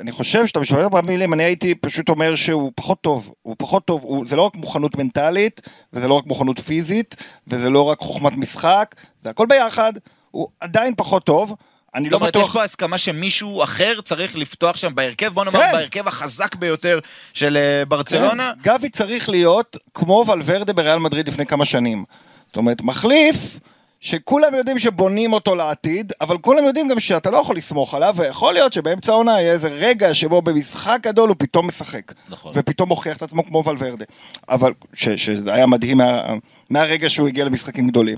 אני- חושב שאתה משתמש במילים, אני הייתי פשוט אומר שהוא פחות טוב, הוא פחות טוב, זה לא רק מוכנות מנטלית, וזה לא רק מוכנות פיזית, וזה לא רק חוכמת משחק, זה הכל ביחד, הוא עדיין פחות טוב, אני זאת לא אומרת, יש בטוח, פה הסכמה שמישהו אחר צריך לפתוח שם בהרכב, בוא נאמר כן. בהרכב החזק ביותר של אה, ברצלונה. כן, גבי צריך להיות כמו ולוורדה בריאל מדריד לפני כמה שנים, זאת אומרת, מחליף, שכולם יודעים שבונים אותו לעתיד, אבל כולם יודעים גם שאתה לא יכול לסמוך עליו, ויכול להיות שבאמצע העונה יהיה איזה רגע שבו במשחק גדול הוא פתאום משחק. נכון. ופתאום מוכיח את עצמו כמו ולוורדה. אבל, ש, שזה היה מדהים מה, מהרגע שהוא הגיע למשחקים גדולים.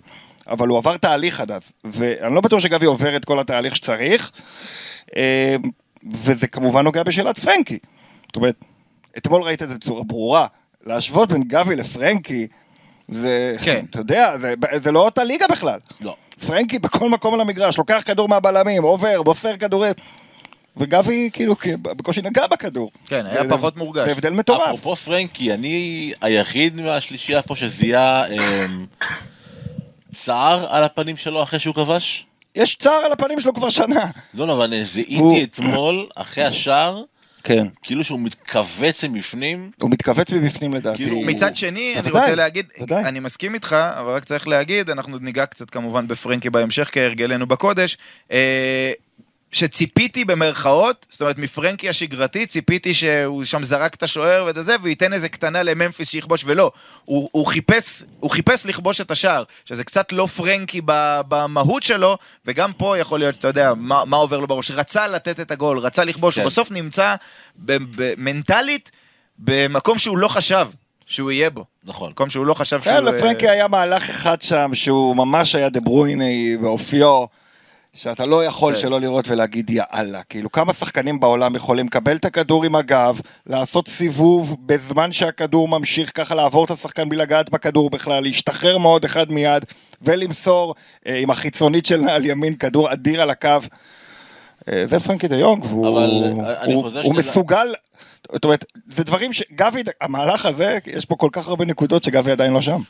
אבל הוא עבר תהליך עד אז, ואני לא בטוח שגבי עובר את כל התהליך שצריך, אה, וזה כמובן נוגע בשאלת פרנקי. זאת אומרת, אתמול ראית את זה בצורה ברורה, להשוות בין גבי לפרנקי, זה, כן. אתה יודע, זה, זה לא אותה ליגה בכלל. לא. פרנקי בכל מקום על המגרש, לוקח כדור מהבלמים, עובר, מוסר כדורים. וגבי כאילו בקושי נגע בכדור. כן, היה זה- פחות מורגש. זה הבדל מטורף. אפרופו פרנקי, אני היחיד מהשלישייה פה שזיהה אמ, צער על הפנים שלו אחרי שהוא כבש? יש צער על הפנים שלו כבר שנה. לא, לא, אבל אני הוא- זיהיתי אתמול, אחרי השער, כן. כאילו שהוא מתכווץ מבפנים. הוא מתכווץ מבפנים לדעתי. כאילו, מצד שני, אני רוצה להגיד, בוודאי. אני מסכים איתך, אבל רק צריך להגיד, אנחנו ניגע קצת כמובן בפרנקי בהמשך, כהרגלנו בקודש, אה, שציפיתי במרכאות, זאת אומרת מפרנקי השגרתי, ציפיתי שהוא שם זרק את השוער ואת זה, וייתן איזה קטנה לממפיס שיכבוש, ולא, הוא, הוא, חיפש, הוא חיפש לכבוש את השער, שזה קצת לא פרנקי במהות שלו, וגם פה יכול להיות, אתה יודע, מה, מה עובר לו בראש, רצה לתת את הגול, רצה לכבוש, כן. הוא בסוף נמצא ב- ב- מנטלית במקום שהוא לא חשב שהוא יהיה בו. נכון. מקום שהוא לא חשב שהוא... כן, לפרנקי היה מהלך אחד שם שהוא ממש היה דה ברויני באופיו, שאתה לא יכול כן. שלא לראות ולהגיד יאללה. כאילו, כמה שחקנים בעולם יכולים לקבל את הכדור עם הגב, לעשות סיבוב בזמן שהכדור ממשיך ככה לעבור את השחקן בלי לגעת בכדור בכלל, להשתחרר מאוד אחד מיד, ולמסור אה, עם החיצונית של נעל ימין כדור אדיר על הקו. אה, זה פרנקי דה יונג, והוא הוא- חוזר הוא שזה- מסוגל, זאת אומרת, זה דברים שגבי, המהלך הזה, יש פה כל כך הרבה נקודות שגבי עדיין לא שם.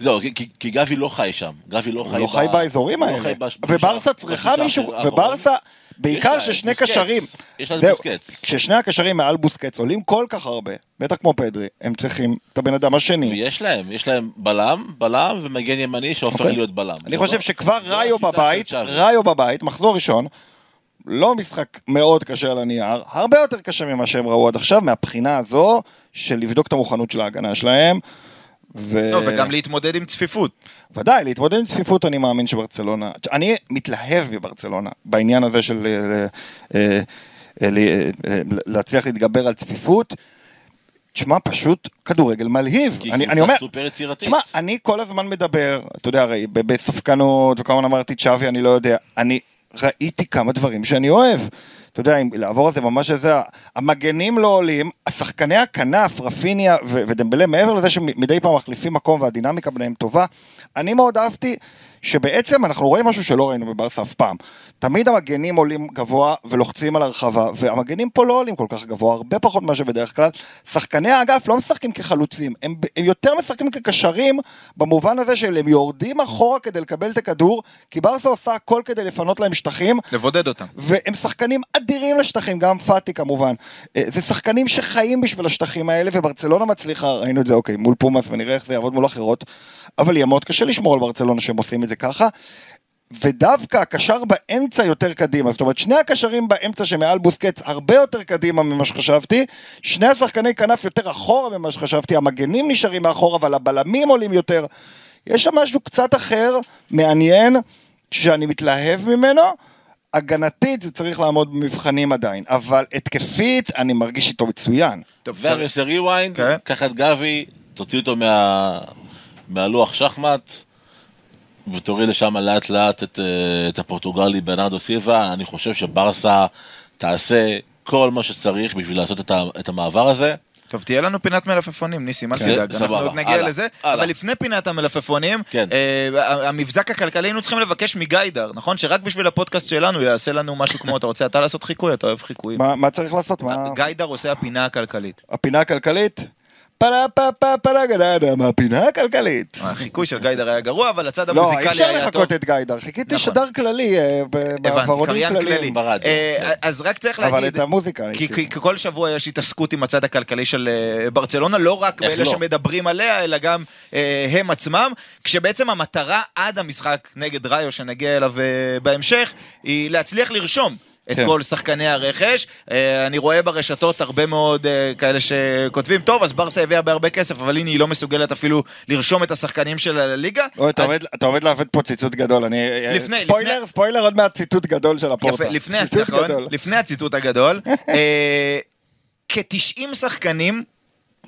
זהו, כי- כי- גבי לא חי שם. גבי לא חי לא ב- חי באזורים לא האלה. חי בש- וברסה צריכה מישהו. וברסה, בעיקר ששני. קשרים, יש זהו, בוסקץ. כששני הקשרים מעל בוסקץ עולים כל כך הרבה, בטח כמו פדרי, הם צריכים את הבן אדם השני. ויש להם, יש להם בלם, בלם ומגן ימני שהופך אוקיי. להיות בלם. אני חושב שכבר ראיו בבית. ראיו בבית, מחזור ראשון, לא משחק מאוד קשה על הנייר, הרבה יותר קשה ממה שהם ראו עד עכשיו, מהבחינה הזו של לבדוק את המוכנות של ההגנה שלהם. ו... לא, וגם להתמודד עם צפיפות. ודאי, להתמודד עם צפיפות אני מאמין שברצלונה, אני מתלהב מברצלונה בעניין הזה של אה, אה, אה, להצליח להתגבר על צפיפות. תשמע, פשוט כדורגל מלהיב. כי אני, אני אומר, סופר יצירתית. תשמע, אני כל הזמן מדבר, אתה יודע, הרי בספקנות, הזמן אמרתי צ'אבי, אני לא יודע, אני ראיתי כמה דברים שאני אוהב. אתה יודע, אם לעבור על זה ממש איזה, המגנים לא עולים, השחקני הכנף, רפיניה ודמבלה, מעבר לזה שמדי פעם מחליפים מקום והדינמיקה ביניהם טובה, אני מאוד אהבתי שבעצם אנחנו רואים משהו שלא ראינו בברסה אף פעם. תמיד המגנים עולים גבוה ולוחצים על הרחבה, והמגנים פה לא עולים כל כך גבוה, הרבה פחות ממה שבדרך כלל. שחקני האגף לא משחקים כחלוצים, הם, הם יותר משחקים כקשרים, במובן הזה שהם יורדים אחורה כדי לקבל את הכדור, כי ברסה עושה הכל כדי לפנות להם שטחים, לבודד אותם. והם שחקנים אדירים לשטחים, גם פאטי כמובן. אה, זה שחקנים שחיים בשביל השטחים האלה, וברצלונה מצליחה, ראינו את זה, אוקיי, מול פומאס, ונראה איך זה יעבוד מול אחרות, אבל יהיה מאוד קשה לשמור על ברצלונה שהם עושים את זה ככה. ודווקא הקשר באמצע יותר קדימה, זאת אומרת שני הקשרים באמצע שמעל בוסקץ הרבה יותר קדימה ממה שחשבתי, שני השחקני כנף יותר אחורה ממה שחשבתי, המגנים נשארים מאחור אבל הבלמים עולים יותר, יש שם משהו קצת אחר, מעניין, שאני מתלהב ממנו, הגנתית זה צריך לעמוד במבחנים עדיין, אבל התקפית אני מרגיש איתו מצוין. טוב, ואני עושה rewind, כן. קח את גבי, תוציא אותו מה... מהלוח שחמט, ותוריד לשם לאט לאט את, אה, את הפורטוגלי ברנרדו סילבה. אני חושב שברסה תעשה כל מה שצריך בשביל לעשות את, ה... את המעבר הזה. טוב, תהיה לנו פינת מלפפונים, ניסים, אל תדאג, אנחנו עוד נגיע לזה. אבל לפני פינת המלפפונים, כן. אה, המבזק הכלכלי היינו צריכים לבקש מגיידר, נכון? שרק בשביל הפודקאסט שלנו יעשה לנו משהו כמו, אתה רוצה אתה לעשות חיקוי, אתה אוהב חיקויים. מה, מה צריך לעשות? מה... גיידר עושה הפינה הכלכלית. הפינה הכלכלית? פרה פה פה פרה גדדה, מהפינה הכלכלית. החיקוי של גיידר היה גרוע, אבל הצד לא, אי המוזיקלי אפשר היה טוב. לחכות את גיידר, חיכיתי נכון. שדר כללי, אה, בעברונים. כלליים. אה, אז רק צריך אבל להגיד, את המוזיקה, כי, כל שבוע יש התעסקות עם הצד הכלכלי של אה, ברצלונה, לא רק באלה לא? שמדברים עליה, אלא גם הם עצמם, כשבעצם המטרה עד המשחק נגד ראיו, שנגיע אליו בהמשך, היא להצליח לרשום. את כן. כל שחקני הרכש. אה, אני רואה ברשתות הרבה מאוד אה, כאלה שכותבים, טוב, אז ברסה הביאה בהרבה כסף, אבל הנה היא לא מסוגלת אפילו לרשום את השחקנים של הליגה. אוי, אתה אז- עומד- אתה עומד לעוות פה ציטוט גדול, אני... לפני- ספוילר, לפני- ספוילר עוד מעט ציטוט גדול של הפורטה. יפה, לפני, ציטוט נכון, גדול. לפני הציטוט הגדול, אה, כ-90 שחקנים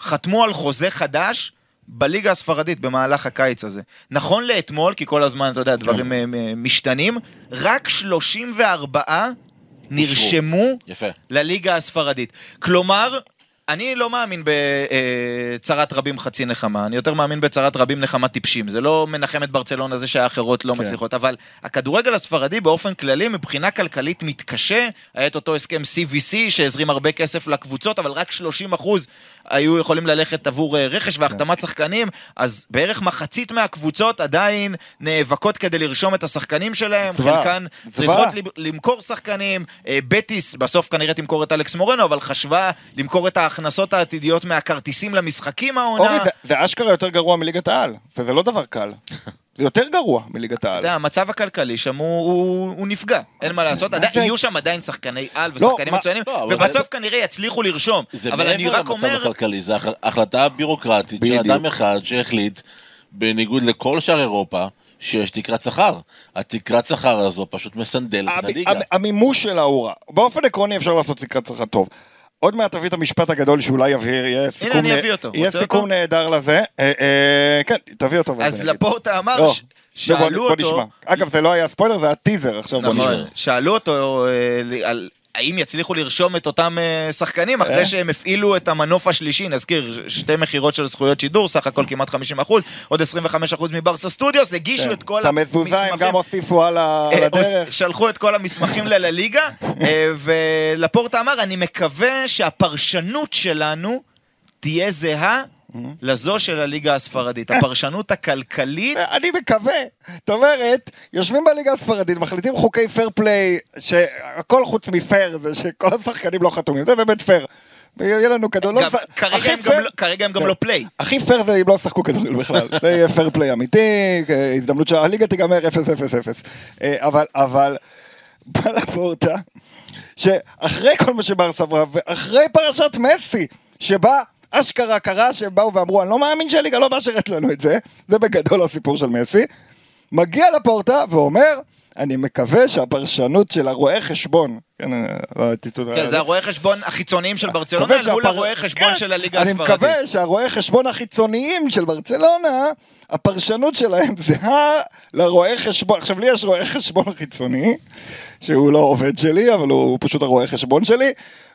חתמו על חוזה חדש בליגה הספרדית במהלך הקיץ הזה. נכון לאתמול, כי כל הזמן, אתה יודע, דברים אה, אה, משתנים, רק 34 נרשמו יפה. לליגה הספרדית. כלומר, אני לא מאמין בצרת רבים חצי נחמה, אני יותר מאמין בצרת רבים נחמה טיפשים. זה לא מנחם את ברצלונה, זה שהאחרות לא כן. מצליחות, אבל הכדורגל הספרדי באופן כללי, מבחינה כלכלית מתקשה. היה את אותו הסכם CVC שהזרים הרבה כסף לקבוצות, אבל רק 30 אחוז היו יכולים ללכת עבור אה, רכש והחתמת שחקנים, אז בערך מחצית מהקבוצות עדיין נאבקות כדי לרשום את השחקנים שלהם. חלקן. צריכות למכור שחקנים, אה, בטיס בסוף כנראה תמכור את אלכס מורנו, אבל חשבה למכור את ההכנסות העתידיות מהכרטיסים למשחקים העונה. אורי, זה- זה אשכרה יותר גרוע מליגת העל, וזה לא דבר קל. זה יותר גרוע מליגת העל. אתה יודע, המצב הכלכלי שם הוא, הוא, הוא נפגע, אין מה לעשות, עדיין, זה- יהיו שם עדיין שחקני על לא, ושחקנים מה- מצוינים, לא, ובסוף זה- כנראה יצליחו לרשום. זה אבל אני מעבר רק למצב אומר, הכלכלי, זו הח- החלטה בירוקרטית של. אדם אחד שהחליט, בניגוד לכל שאר אירופה, שיש תקרת שכר. התקרת שכר הזו פשוט מסנדלת את הליגה. המ- המימוש של ההוראה. באופן עקרוני אפשר לעשות תקרת שכר טוב. עוד מעט תביא את המשפט הגדול שאולי יבהיר, יהיה סיכום, אני נה- אביא אותו. יהיה סיכום אותו? נהדר לזה. אה, אה, כן, תביא אותו. אז אני. לפורטה אמר, לא, ש- בוא- שאלו בוא אותו, נשמע. אגב, זה לא היה ספוילר, זה היה טיזר, עכשיו בוא נכון, נשמע. שאלו אותו אה, על האם יצליחו לרשום את אותם אה, שחקנים אה? אחרי שהם הפעילו את המנוף השלישי, נזכיר, שתי מכירות של זכויות שידור, סך הכל כמעט 50 אחוז, עוד 25 אחוז מברסה סטודיוס, הגישו כן. את כל את המזוזה הם גם הוסיפו על אה, הדרך. שלחו את כל המסמכים ללליגה, אה, ולפורטה אמר, אני מקווה שהפרשנות שלנו תהיה זהה לזו של הליגה הספרדית. הפרשנות הכלכלית, אני מקווה. זאת אומרת, יושבים בליגה הספרדית, מחליטים חוקי fair play, שהכל חוץ מפייר זה שכל השחקנים לא חתומים, זה באמת פייר. יהיה לנו כדור, כרגע הם גם לא- כרגע הם גם לא play. הכי פייר זה אם לא ישחקו כדורגל בכלל, זה יהיה fair play אמיתי, אה, הזדמנות שהליגה תיגמר 0-0-0. אה, אבל, אבל, בא לפורטה, שאחרי כל מה שברסה עברה, ואחרי פרשת מסי, שבה אשכרה קרה שהם באו ואמרו, אני לא מאמין שהליגה לא מאשרת לנו את זה, זה בגדול הסיפור של מסי, מגיע לפורטה ואומר, אני מקווה שהפרשנות של הרואי חשבון, כן, לא. כן, זה הרואי חשבון החיצוניים של ברצלונה אל מול הרואי חשבון כן, של הליגה אני הספרדית. מקווה שהרואי חשבון החיצוניים של ברצלונה, הפרשנות שלהם זהה לרואי חשבון, עכשיו לי יש רואה חשבון חיצוני, שהוא לא עובד שלי, אבל הוא פשוט הרואה חשבון שלי.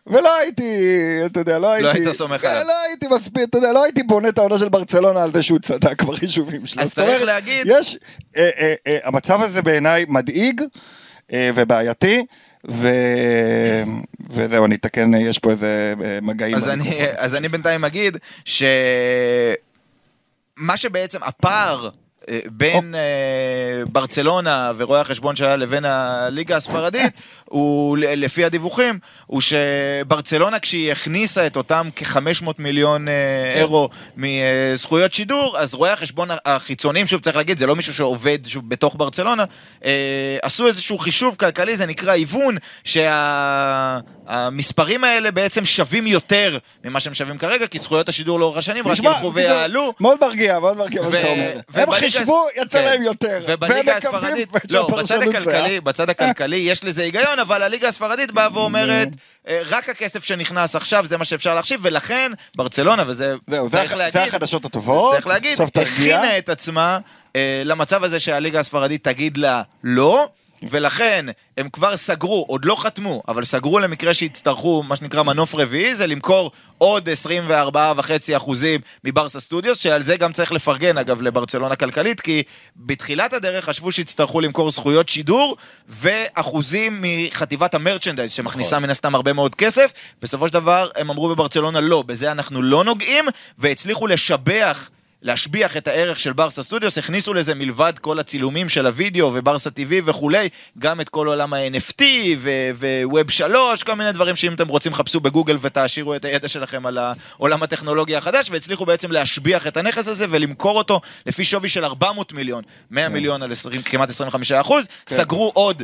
ולא הייתי, אתה יודע, לא הייתי... היית סומך עליו. לא הייתי מספיק, אתה יודע, לא הייתי בונה את העונה של ברצלונה על זה שהוא צדק בחישובים שלו. אז צריך להגיד- יש, אה, אה, אה, המצב הזה בעיניי מדאיג ובעייתי, ו... וזהו, אני אתקן, יש פה איזה מגעים. אז אני. אז אני בינתיים אגיד ש... מה שבעצם הפער בין אה, ברצלונה ורואי החשבון שלה לבין הליגה הספרדית, הוא, לפי הדיווחים, הוא שברצלונה כשהיא הכניסה את אותם כ-500 מיליון אה, אירו מזכויות שידור, אז רואי החשבון החיצוניים, שוב צריך להגיד, זה לא מישהו שעובד שוב בתוך ברצלונה, אה, עשו איזשהו חישוב כלכלי, זה נקרא היוון, שהמספרים האלה בעצם שווים יותר ממה שהם שווים כרגע, כי זכויות השידור לאורך השנים רק ילכו ויעלו. מאוד מרגיע, מאוד מרגיע מה שאתה אומר. חישבו, יצא כן. להם יותר. ובליגה הספרדית, לא, בצד הכלכלי. בצד הכלכלי יש לזה היגיון, אבל הליגה הספרדית באה ואומרת, אה, רק הכסף שנכנס עכשיו זה מה שאפשר להחשיב, ולכן ברצלונה, וזה זהו, צריך להגיד, זה החדשות הטובות. צריך להגיד. הכינה את עצמה אה, למצב הזה שהליגה הספרדית תגיד לה לא. ולכן הם כבר סגרו, עוד לא חתמו, אבל סגרו למקרה שיצטרכו מה שנקרא מנוף רביעי, זה למכור עוד 24.5 אחוזים מברסה סטודיוס, שעל זה גם צריך לפרגן אגב לברצלונה כלכלית, כי בתחילת הדרך חשבו שיצטרכו למכור זכויות שידור ואחוזים מחטיבת המרצ'נדייז, שמכניסה מן הסתם הרבה מאוד כסף. בסופו של דבר הם אמרו בברצלונה לא, בזה אנחנו לא נוגעים, והצליחו לשבח להשביח את הערך של ברסה סטודיוס, הכניסו לזה מלבד כל הצילומים של הוידאו וברסה TV וכולי, גם את כל עולם ה-NFT וווב 3, כל מיני דברים שאם אתם רוצים חפשו בגוגל ותעשירו את הידע שלכם על העולם הטכנולוגי החדש, והצליחו בעצם להשביח את הנכס הזה ולמכור אותו לפי שווי של 400 מיליון, 100 מיליון על 20, כמעט 25 אחוז, סגרו עוד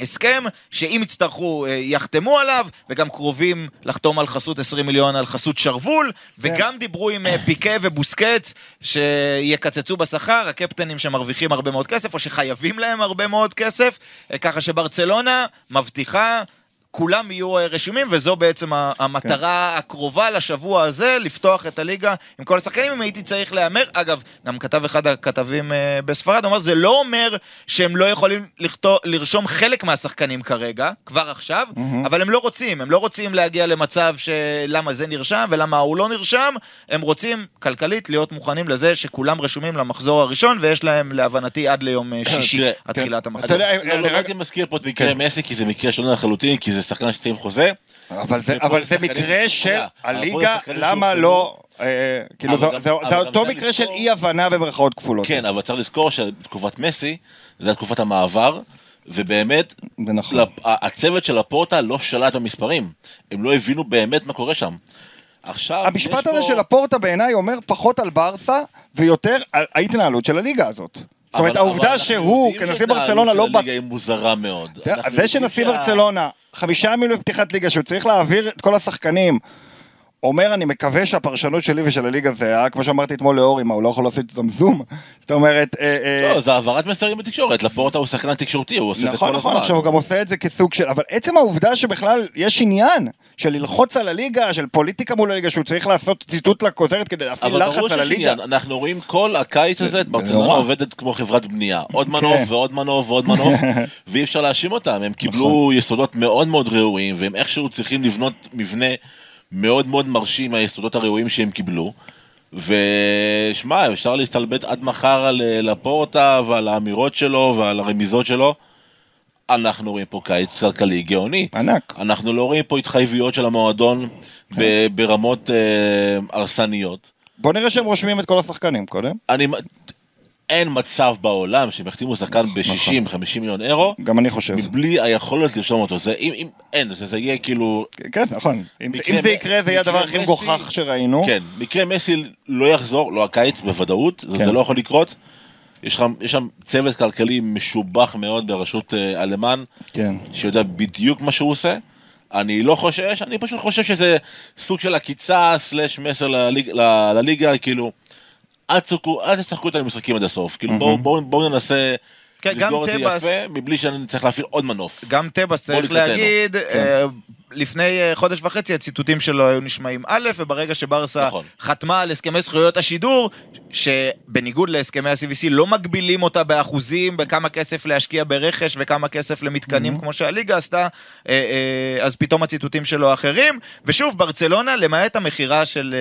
הסכם שאם יצטרכו אה, יחתמו עליו, וגם קרובים לחתום על חסות 20 מיליון על חסות שרוול, וגם דיברו עם אה, פיקה ובוסקץ שיקצצו בשכר, הקפטנים שמרוויחים הרבה מאוד כסף, או שחייבים להם הרבה מאוד כסף, אה, ככה שברצלונה מבטיחה... כולם יהיו אה, רשומים, וזו בעצם המטרה הקרובה לשבוע הזה, לפתוח את הליגה עם כל השחקנים, אם הייתי צריך להמר. אגב, גם כתב אחד הכתבים אה, בספרד, אמר, זה לא אומר שהם לא יכולים לכתוב, לרשום חלק מהשחקנים כרגע, כבר עכשיו, אבל הם לא רוצים, הם לא רוצים להגיע למצב שלמה זה נרשם ולמה ההוא לא נרשם, הם רוצים כלכלית להיות מוכנים לזה שכולם רשומים למחזור הראשון, ויש להם, להבנתי, עד ליום אה, שישי, תראה, עד כן. תחילת אתה המחזור. יודע, לא, אני לא רק- הייתי מזכיר פה את מקרה כן. מסי, כי זה מקרה שונה לחלוטין, כי זה שחקן שצריך חוזה. אבל זה, אבל זה מקרה של הליגה, למה לא, כאילו זה- זה זה אותו מקרה של אי הבנה במרכאות כפולות. כן, אבל צריך לזכור שתקופת מסי, זה תקופת המעבר, ובאמת, זה נכון. הצוות של הפורטה לא שלט במספרים. הם לא הבינו באמת מה קורה שם. עכשיו, המשפט הזה פה- של הפורטה בעיניי אומר פחות על ברסה ויותר על ההתנהלות של הליגה הזאת. זאת אומרת, העובדה שהוא, כנשיא ברצלונה, לא... הליגה היא מוזרה מאוד. זה- שנשיא ברצלונה, חמישה ימים לפתיחת ליגה, שהוא צריך להעביר את כל השחקנים, אומר, אני מקווה שהפרשנות שלי ושל הליגה זה היה, כמו שאמרתי אתמול לאורי, מה, הוא לא יכול לעשות איתם זום? זאת אומרת, אה, אה, לא, זה העברת מסרים בתקשורת, לפורטה הוא שחקן תקשורתי, הוא עושה את זה נכון, כל נכון, הזמן. עכשיו הוא גם עושה את זה כסוג של... אבל עצם העובדה שבכלל יש עניין של ללחוץ על הליגה, של פוליטיקה מול הליגה, שהוא צריך לעשות ציטוט לכותרת כדי להפעיל לחץ על הליגה. אנחנו רואים כל הקיץ הזה ברצלונה. עובדת כמו חברת בנייה. עוד מנוף כן. ועוד מנוף ועוד מנוף, ואי אפשר להאשים אותם. הם קיבלו נכון. יסודות מאוד מאוד ראויים, והם איכשהו צריכים לבנות מבנה מאוד מאוד מרשים מהיסודות הראויים שהם קיבלו. ושמע, אפשר להסתלבט עד מחר על אה, לפורטה ועל האמירות שלו ועל הרמיזות שלו. אנחנו רואים פה קיץ כלכלי גאוני. ענק. אנחנו לא רואים פה התחייבויות של המועדון ב- ברמות אה, הרסניות. בוא נראה שהם רושמים את כל השחקנים קודם. אני, אין מצב בעולם שהם יחתימו שחקן ב-60-50 מיליון אירו, גם אני חושב. מבלי היכולת לרשום אותו. זה, אם, אם אין, זה, זה יהיה כאילו... כן, נכון. אם זה- מקרה אם זה יקרה, זה יהיה הדבר הכי מגוחך שראינו. כן, מקרה מסי לא יחזור, לא הקיץ, בוודאות, זה, כן. זה לא יכול לקרות. יש שם, יש שם צוות כלכלי משובח מאוד בראשות אה, אלמן, כן. שיודע בדיוק מה שהוא עושה. אני לא חושש, אני פשוט חושב שזה סוג של עקיצה סלאש מסר לליג, ל- לליגה, כאילו, אל תשחקו, אל תשחקו את המשחקים עד הסוף, כאילו בואו בואו- בואו ננסה כן, גם לסגור את זה יפה, מבלי שאני צריך להפעיל עוד מנוף. גם טבעס צריך. להגיד, אה, לפני אה, חודש וחצי הציטוטים שלו היו נשמעים א', וברגע שברסה נכון. חתמה על הסכמי זכויות השידור, שבניגוד להסכמי ה-CVC לא מגבילים אותה באחוזים, בכמה כסף להשקיע ברכש וכמה כסף למתקנים כמו שהליגה עשתה, אה, אה, אז פתאום הציטוטים שלו אחרים. ושוב, ברצלונה, למעט המכירה של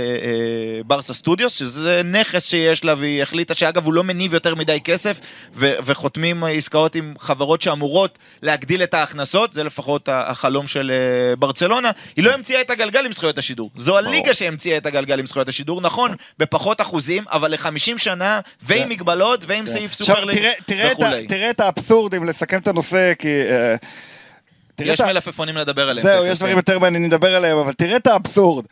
ברסה סטודיוס, שזה נכס שיש לה, והיא החליטה שאגב הוא לא מניב יותר מדי כסף, ו- וחותמים עסקאות עם חברות שאמורות להגדיל את ההכנסות, זה לפחות החלום של אה, ברצלונה. היא לא המציאה את הגלגל עם זכויות השידור. זו הליגה שהמציאה את הגלגל עם זכויות השידור, נכון, בפחות אחוזים, אבל ל-50 שנה, ועם מגבלות, ועם סעיף עכשיו, Super League תראה- תראה את ה- וכולי. תראה את האבסורד, אם לסכם את הנושא, כי... אה, יש מלפפונים לדבר עליהם. זהו, יש דברים כן. יותר מעניינים לדבר עליהם, אבל תראה את האבסורד.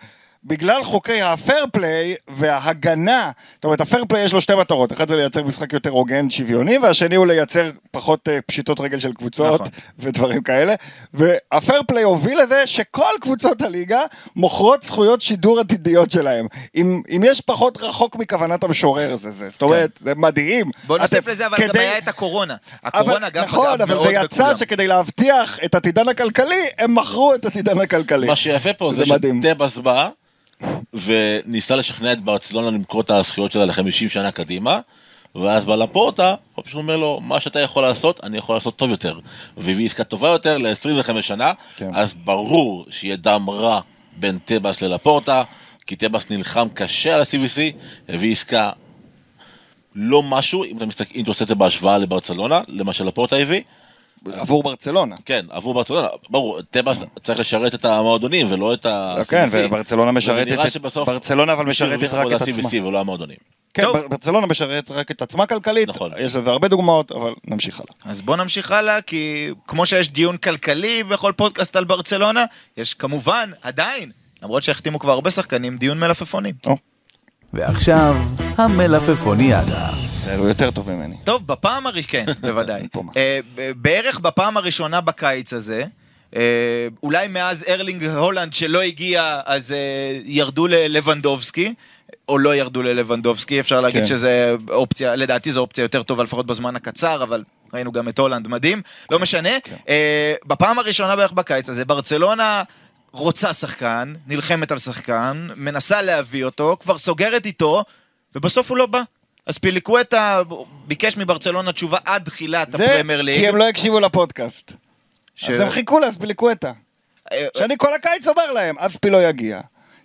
בגלל חוקי ה fair play וההגנה, זאת אומרת, ה fair play יש לו שתי מטרות, אחת זה לייצר משחק יותר הוגן, שוויוני, והשני הוא לייצר פחות אה, פשיטות רגל של קבוצות נכון. ודברים כאלה. והפייר פליי הוביל לזה שכל קבוצות הליגה מוכרות זכויות שידור עתידיות שלהם. אם, אם יש פחות רחוק מכוונת המשורר זה זה, זאת אומרת, זה מדהים. כן. בוא נוסיף אתם- לזה, אבל גם כדי- היה את הקורונה. הקורונה אבל, גם נכון, פגעה אבל מאוד זה יצא בכולם. שכדי להבטיח את עתידן הכלכלי, הם מכרו את עתידן הכלכלי. מה שיפה פה זה. שטבעס בא וניסה לשכנע את ברצלונה למכור את הזכויות שלה ל-50 שנה קדימה. ואז בא לפורטה, הוא פשוט אומר לו, מה שאתה יכול לעשות, אני יכול לעשות טוב יותר. והביא עסקה טובה יותר ל-25 שנה, כן. אז ברור שיהיה דם רע בין טבעס ללפורטה, כי טבעס נלחם קשה על ה-CVC, הביא עסקה לא משהו, אם אתה, מסתכל, אם אתה עושה את זה בהשוואה לברצלונה, למה שלפורטה הביא, עבור ברצלונה. כן, עבור ברצלונה, ברור, טבעס צריך לשרת את המועדונים ולא את ה... כן, CVC. וברצלונה משרתת את- שבסוף ברצלונה אבל משרתת רק את עצמה. ולא המועדונים. כן, טוב. בר- ברצלונה משרת רק את עצמה כלכלית, נכון. יש לזה הרבה דוגמאות, אבל נמשיך הלאה. אז בוא נמשיך הלאה, כי כמו שיש דיון כלכלי בכל פודקאסט על ברצלונה, יש כמובן, עדיין, למרות שהחתימו כבר הרבה שחקנים, דיון מלפפונים. ועכשיו, המלפפוניאדה. הוא יותר טוב ממני. טוב, בפעם הראשונה, כן, בוודאי. אה, בערך בפעם הראשונה בקיץ הזה, אה, אולי מאז ארלינג הולנד שלא הגיע, אז אה, ירדו ללבנדובסקי. או לא ירדו ללבנדובסקי, אפשר להגיד כן. שזה אופציה, לדעתי זו אופציה יותר טובה לפחות בזמן הקצר, אבל ראינו גם את הולנד מדהים, לא משנה. אה, בפעם הראשונה בערך בקיץ הזה, ברצלונה רוצה שחקן, נלחמת על שחקן, מנסה להביא אותו, כבר סוגרת איתו, ובסוף הוא לא בא. אז פיליקווטה ביקש מברצלונה תשובה עד תחילת זה הפרמייר ליג. כי הם לא הקשיבו לפודקאסט. ש- אז הם חיכו לאספיליקווטה. אה, שאני כל הקיץ אומר להם, אספי לא יגיע.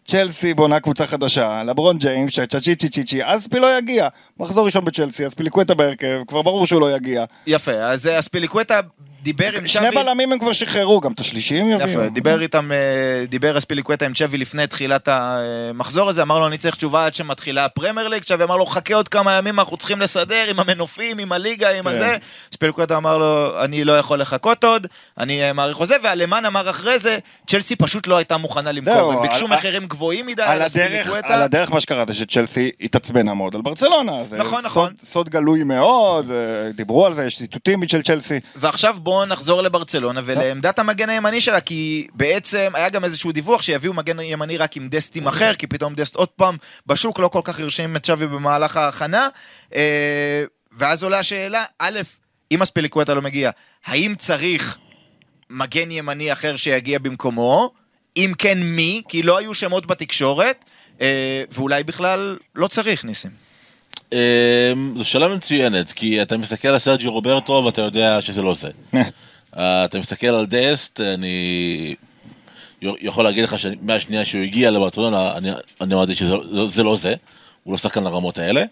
צ'לסי בונה קבוצה חדשה, לברון ג'יימס, צ'צ'יצ'י צ'יצ'י, אספי לא יגיע. מחזור ראשון בצ'לסי, אספיליקווטה בהרכב, כבר ברור שהוא לא יגיע. יפה, אז אה, אספיליקווטה דיבר עם שני צ'אבי. בלמים הם כבר שחררו, גם את השלישיים יביאו. יפה, דיבר איתם, אה, דיבר אספיליקווטה עם צ'אבי לפני תחילת המחזור הזה, אמר לו אני צריך תשובה עד שמתחילה הפרמייר ליג, צ'אבי אמר לו חכה עוד כמה ימים, אנחנו צריכים לסדר עם המנופים, עם הליגה, עם כן. הזה. אספיליקווטה אמר לו אני לא יכול לחכות עוד, אני אה, מעריך חוזה, והלמן אמר אחרי זה, צ'לסי פשוט לא הייתה מוכנה למכור, הם ביקשו מחירים גבוהים מדי על הדרך, על אספיליקווטה. הדרך מה שקרה זה שצ'לסי התעצבנה מאוד על ברצלונה. זה נכון, סוד- נכון. סוד גלוי מאוד, זה- דיברו על זה, יש ציטוטים של צ'לסי. ועכשיו בואו נחזור לברצלונה ולעמדת המגן הימני שלה, כי בעצם היה גם איזשהו דיווח שיביאו מגן ימני רק עם דסטים אחר, כי פתאום דסט עוד פעם בשוק לא כל כך הרשים את שווי במהלך ההכנה. אה, ואז עולה השאלה, א', אם אספיליקווטה לא מגיע, האם צריך מגן ימני אחר שיגיע במקומו? אם כן, מי? כי לא היו שמות בתקשורת, אה, ואולי בכלל לא צריך, ניסים. אמ, זו שאלה מצוינת, כי אתה מסתכל על סרג'י רוברטו ואתה יודע שזה לא זה. אה, אתה מסתכל על דסט, אני יכול להגיד לך שמהשנייה שהוא הגיע לברצלונה, אני אמרתי שזה לא- זה לא זה, הוא לא שחקן לרמות האלה.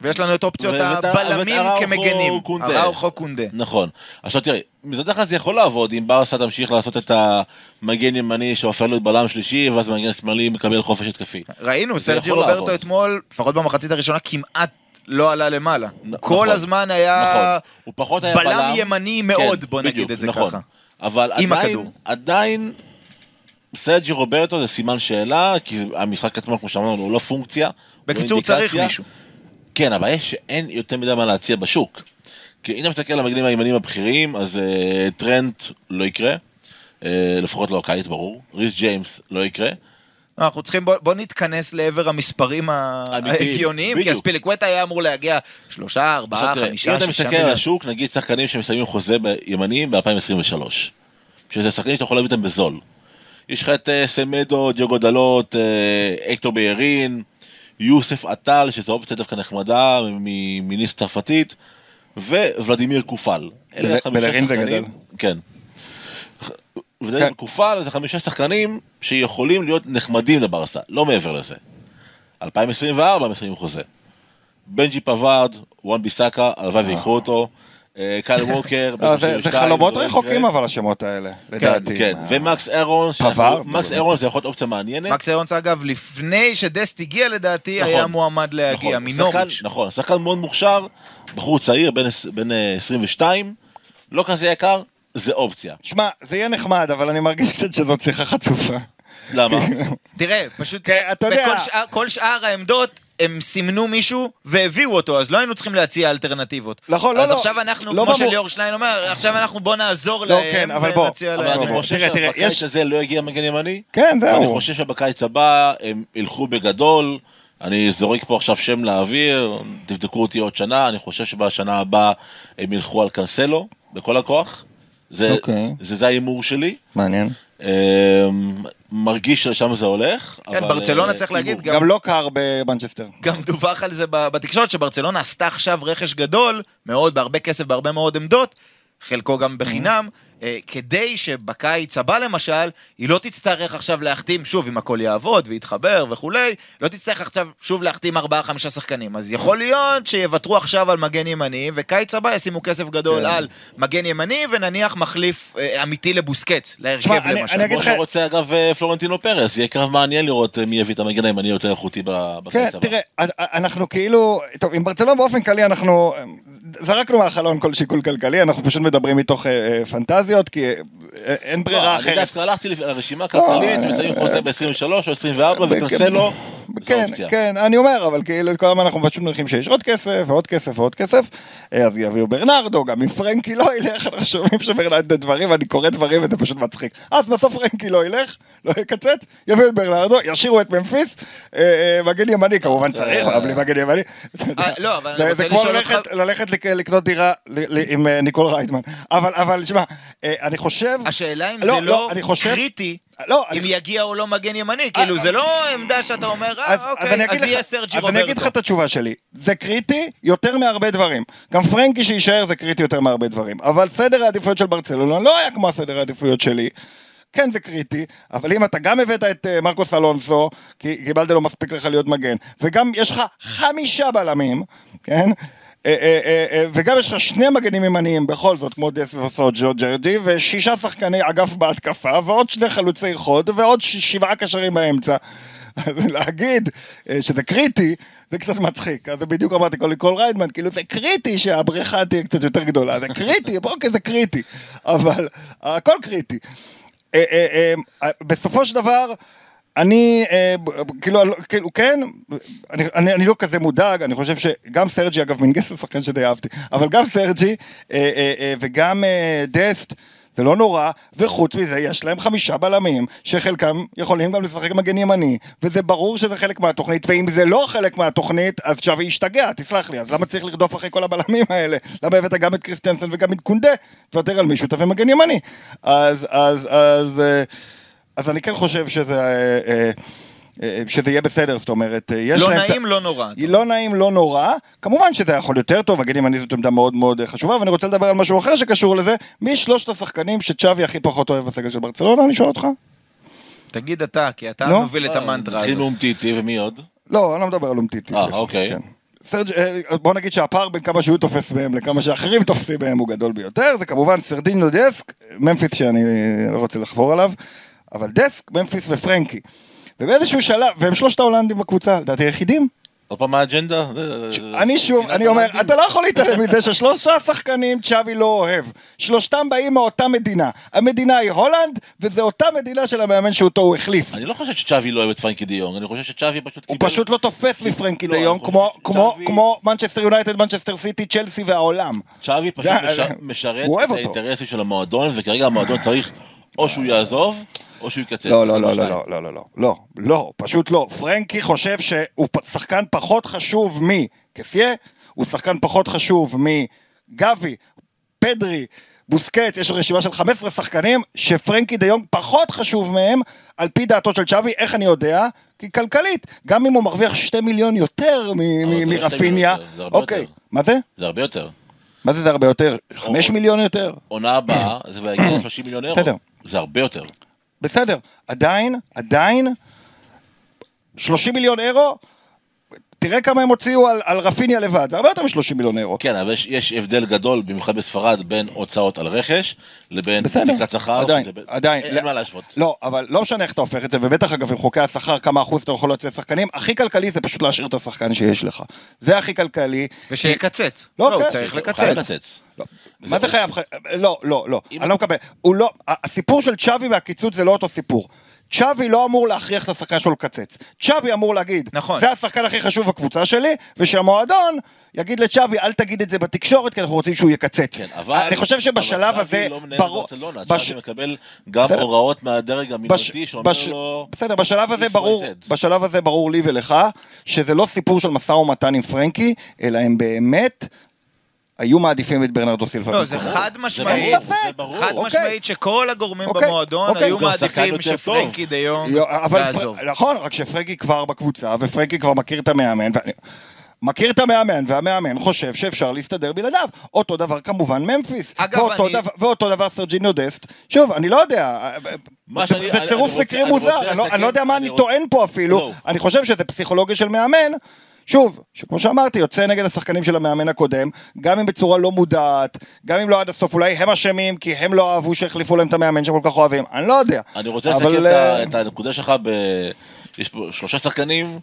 ויש לנו את אופציות הבלמים כמגנים. אראוכו קונדה. נכון. עכשיו תראי, מצד אחד זה יכול לעבוד אם ברסה תמשיך לעשות את המגן ימני שהופך להיות בלם שלישי, ואז מגן שמאלי מקבל חופש התקפי. ראינו, סרג'י רוברטו. אתמול, לפחות במחצית הראשונה, כמעט לא עלה למעלה. נ- כל נכון. הזמן היה נכון. בלם. ימני מאוד, כן, בוא נגיד את זה נכון. ככה. אבל עדיין. עדיין, סרג'י רוברטו זה סימן שאלה, כי המשחק עצמו, כמו שאמרנו, הוא לא פונקציה. בקיצור. צריך מישהו. כן, הבעיה היא שאין יותר מדי מה להציע בשוק. כי אם אתה מסתכל על המגנים הימנים הבכירים, אז uh, טרנט לא יקרה. Uh, לפחות לא הקיץ, ברור. ריס ג'יימס לא יקרה. אנחנו צריכים, בוא, בוא נתכנס לעבר המספרים ההגיוניים, כי בדיוק. אספיליקווטה היה אמור להגיע שלושה, ארבעה, עכשיו תראה, חמישה, אם אתה שישה מסתכל על מיליון. השוק, נגיד שחקנים שמסיימים חוזה בימניים ב-2023. שזה שחקנים שאתה יכול להביא אותם בזול. יש לך את אה, סמדו, דיוגו דלות, אקטור ביירין, יוסף עטל, שזו אופציה דווקא נחמדה מניס צרפתית, וולדימיר קופאל. בלרין זה גדל. כן. ולדימיר כן. קופאל זה חמישה שחקנים שיכולים להיות נחמדים לברסה, לא מעבר לזה. 2024 מסיימים חוזה. בנג'מין פווארד, וואן ביסאקה, הלוואי ויקחו אותו. אה, קייל ווקר, לא, זה- זה 32, חלומות רחוקים. אבל השמות האלה, לדעתי. כן, ומקס אירון, פווארד, מקס. אירון זה יכול להיות אופציה מעניינת. מקס אירונס, אגב, לפני שדסט הגיע לדעתי, נכון. היה מועמד להגיע, נכון, מנוריץ'. נכון, שחקן מאוד מוכשר, בחור צעיר, בן עש- בן אה, 22, לא כזה יקר, זה אופציה. שמע, זה יהיה נחמד, אבל אני מרגיש קצת שזאת שיחה חצופה. למה? תראה, פשוט, כן, שאר, כל שאר העמדות, הם סימנו מישהו והביאו אותו, אז לא היינו צריכים להציע אלטרנטיבות. נכון, לא, אז לא. עכשיו אנחנו, לא כמו במור- שליאור שליין אומר, עכשיו אנחנו בוא נעזור לא, להם, כן, אבל בוא, ונציע אבל להם. אני בוא, חושב תראה, תראה, שבקיץ יש- הזה לא יגיע מגן ימני. כן, זהו. חושב שבקיץ הבא הם ילכו בגדול. אני זורק פה עכשיו שם לאוויר, תבדקו אותי עוד שנה, אני חושב שבשנה הבאה הם ילכו על קנסלו בכל הכוח. זה, אוקיי. זה, זה ההימור שלי. מעניין. אמ, מרגיש שלשם זה הולך. כן, אבל, ברצלונה אה, צריך להגיד. גם- גם לא קר במנצ'סטר. גם דווח על זה בתקשורת שברצלונה עשתה עכשיו רכש גדול, מאוד, בהרבה כסף, בהרבה מאוד עמדות, חלקו גם בחינם, אה, כדי שבקיץ הבא למשל, היא לא תצטרך עכשיו להחתים, שוב, אם הכל יעבוד ויתחבר וכולי, לא תצטרך עכשיו שוב להחתים ארבעה, חמישה שחקנים. אז יכול להיות שיוותרו עכשיו על מגן ימני, וקיץ הבא ישימו כסף גדול כן. על מגן ימני, ונניח מחליף אה, אמיתי לבוסקץ, להרכב אני- למשל. כמו לך- שרוצה אגב אה, פלורנטינו פרס, יהיה קרב מעניין לראות אה, מי יביא את המגן הימני יותר איכותי ב- כן, בקיץ הבא. תראה, אנחנו כאילו, טוב, עם ברצלונה באופן כללי אנחנו זרקנו מהחלון כל שיקול כלכלי, אנחנו פשוט מדברים מתוך אה, אה, פנטזיות, כי אה, אין ברירה לא, אני אחרת. דווקא הלכתי לרשימה כלכלית, לא, מסיימים אה, חוזה ב-23 או 24, אה, וקנסלו כן. כן, אני אומר, אבל כאילו כל הזמן אנחנו פשוט מניחים שיש עוד כסף ועוד כסף ועוד כסף, אה, אז יביאו ברנרדו, גם אם פרנקי לא ילך, אנחנו שומעים שברנרדו דברים, אני קורא דברים וזה פשוט מצחיק. אז בסוף פרנקי לא ילך, לא יקצץ, יביאו את ברנרדו, ישאירו את ממפיס, אה, אה, מגן ימני כמובן צריך, אבל בלי מגן ימני. לא, אבל אני זה- רוצה זה כמו לשאול אותך- ללכת- ללכת לק- לקנות דירה עם ניקול רייטמן. אבל, אבל, שמע, אני חושב... השאלה אם לא, זה לא, לא קריטי, לא, אם אני- יגיע או לא מגן ימני, כאילו זה לא עמדה שאתה אומר, אה, אז אוקיי, אני אגיד אז לך, יהיה סרג'י אז אני אגיד לך. את התשובה שלי. זה קריטי יותר מהרבה דברים. גם פרנקי שיישאר זה קריטי יותר מהרבה דברים. אבל סדר העדיפויות של ברצלונה לא היה כמו הסדר העדיפויות שלי. כן זה קריטי, אבל אם אתה גם הבאת את אה, מרקוס אלונסו, כי קיבלת לו מספיק לך להיות מגן, וגם יש לך חמישה בלמים, כן? אה, וגם יש לך שני מגנים ימניים בכל זאת, כמו דס וסוג'ו ג'רדי, ושישה שחקני אגף בהתקפה, ועוד שני חלוצי חוד, ועוד שבעה קשרים באמצע. אז להגיד אה, שזה קריטי, זה קצת מצחיק. אז בדיוק אמרתי כל לכל ריידמן, כאילו זה קריטי שהבריכה תהיה קצת יותר גדולה, זה קריטי, אוקיי זה קריטי, אבל הכל קריטי. אה, אה, בסופו של דבר, אני, כאילו, לא- כאילו, כן, אני, אני, אני לא כזה מודאג, אני חושב שגם סרג'י, אגב, מינגס הוא שחקן שדי אהבתי, אבל גם סרג'י וגם דסט, זה לא נורא, וחוץ מזה יש להם חמישה בלמים, שחלקם יכולים גם לשחק מגן ימני, וזה ברור שזה חלק מהתוכנית, ואם זה לא חלק מהתוכנית, אז שווי ישתגע, תסלח לי, אז למה צריך לרדוף אחרי כל הבלמים האלה? למה הבאת גם את קריסטנסן וגם את קונדה? תוותר על מישהו, תביא מגן ימני. אז, אז, אז, אה, אז אני כן חושב שזה... אה, אה, אה, שזה יהיה בסדר, זאת אומרת, אה, יש לא להם... נעים, לא נורא. לא נעים, לא נורא. כמובן שזה יכול יותר טוב, מגן ימני זאת עמדה מאוד מאוד אה, חשובה, ואני רוצה לדבר על משהו אחר שקשור לזה. מי שלושת השחקנים שצ'אבי הכי פחות אוהב בסגל של ברצלונה? אני שואל אותך. תגיד אתה, כי אתה לא? מוביל את המנטרה התחיל הזאת. אומטיטי ומי עוד? לא, אני לא מדבר על אומטיטי. אה. אוקיי. כן. סרג', אה, בוא נגיד שהפער בין כמה שהוא תופס מהם לכמה שאחרים תופסים מהם הוא גדול ביותר, זה כמובן סרדיניו דסק, ממפיס שאני אה, לא רוצה לחבור עליו, אבל דסק, ממפיס ופרנקי. ובאיזשהו שלב, והם שלושת ההולנדים בקבוצה, לדעתי היחידים. עוד פעם האג'נדה? אני שוב, אני אומר? אתה לא יכול להתעלם מזה ששלושה שחקנים צ'אבי לא אוהב. שלושתם באים מאותה מדינה. המדינה היא הולנד, וזו אותה מדינה של המאמן שאותו הוא החליף. אני לא חושב שצ'אבי לא אוהב את פרנקי דיונג, אני חושב שצ'אבי פשוט הוא קיבל... פשוט לא תופס מפרנקי לא, דה יונג, כמו- מנצ'סטר יונייטד, מנצ'סטר סיטי, צ'לסי והעולם. צ'אבי פשוט הוא משרת את. האינטרסים של המועדון, וכרגע המועדון צריך או שהוא יעזוב, או שהוא יקצץ. לא, לא, לא, מהשניים. לא, לא, לא, לא, לא, לא, פשוט לא. פרנקי חושב שהוא שחקן פחות חשוב מקסיה, הוא שחקן פחות חשוב מגבי, פדרי, בוסקץ, יש רשימה של 15 שחקנים, שפרנקי דיונג פחות חשוב מהם, על פי דעתו של צ'אבי, איך אני יודע? כי כלכלית, גם אם הוא מרוויח 2 מיליון יותר לא מרפיניה, אוקיי. מה זה? זה הרבה יותר. מה זה זה הרבה יותר? 5 או- מיליון יותר? עונה הבאה, זה יגיע ל-30 מיליון אירו. בסדר. זה הרבה יותר. בסדר, עדיין, עדיין, 30 מיליון אירו, תראה כמה הם הוציאו על, על רפיניה לבד, זה הרבה יותר מ-30 מיליון אירו. כן, אבל יש, יש הבדל גדול, במיוחד בספרד, בין הוצאות על רכש, לבין תקרת שכר. עדיין, שזה עדיין. אין מה להשוות. לא, אבל לא משנה איך אתה הופך את זה, ובטח אגב עם חוקי השכר, כמה אחוז אתה יכול להוציא לשחקנים, הכי כלכלי זה פשוט להשאיר את השחקן שיש לך. זה הכי כלכלי. ושיקצץ. לא, לא, הוא כן. צריך הוא חייב לקצץ. לקצץ. לא. מה זה חייב? לא, לא, לא. אני לא מקבל. הוא לא, הסיפור של צ'אבי והקיצוץ זה לא אותו סיפור. צ'אבי לא אמור להכריח את השחקן שלו לקצץ. צ'אבי אמור להגיד, נכון. זה השחקן הכי חשוב בקבוצה שלי, ושהמועדון יגיד לצ'אבי, אל תגיד את זה בתקשורת, כי אנחנו רוצים שהוא יקצץ. כן, אבל... אני חושב שבשלב אבל הזה, צ'אבי לא מנהל ברור... ברצלונה, בש- צ'אבי מקבל גם בסדר. הוראות מהדרג בש- המינותי שאומר בש- לו... בסדר, בשלב הזה ברור. בשלב הזה ברור לי ולך, שזה לא סיפור של משא ומתן עם פרנקי, אלא הם באמת היו מעדיפים את ברנרדו סילבה. לא, זה. חד משמעית, אין ספק. זה ברור. חד אוקיי. משמעית שכל הגורמים אוקיי, במועדון אוקיי. היו שחקן מעדיפים שפרנקי אבל יעזוב. נכון, רק שפרנקי כבר בקבוצה, ופרנקי כבר מכיר את המאמן. מכיר את המאמן, והמאמן חושב שאפשר להסתדר בלעדיו. אותו דבר כמובן ממפיס. אגב, ואותו אני- דבר, ואותו דבר סרג'יניו דסט. שוב, אני לא יודע, זה, שאני- זה אני- צירוף אני מקרים אני מוזר, רוצה אני, לא, אני לא יודע מה אני אני רוצה- טוען פה אפילו, לא. אני חושב שזה פסיכולוגיה של מאמן. שוב, שכמו שאמרתי, יוצא נגד השחקנים של המאמן הקודם, גם אם בצורה לא מודעת, גם אם לא עד הסוף, אולי הם אשמים כי הם לא אהבו שהחליפו להם את המאמן שהם כל כך אוהבים, אני לא יודע. אני רוצה אבל, לסכם את אה, את הנקודה שלך ב... יש פה שלושה שחקנים,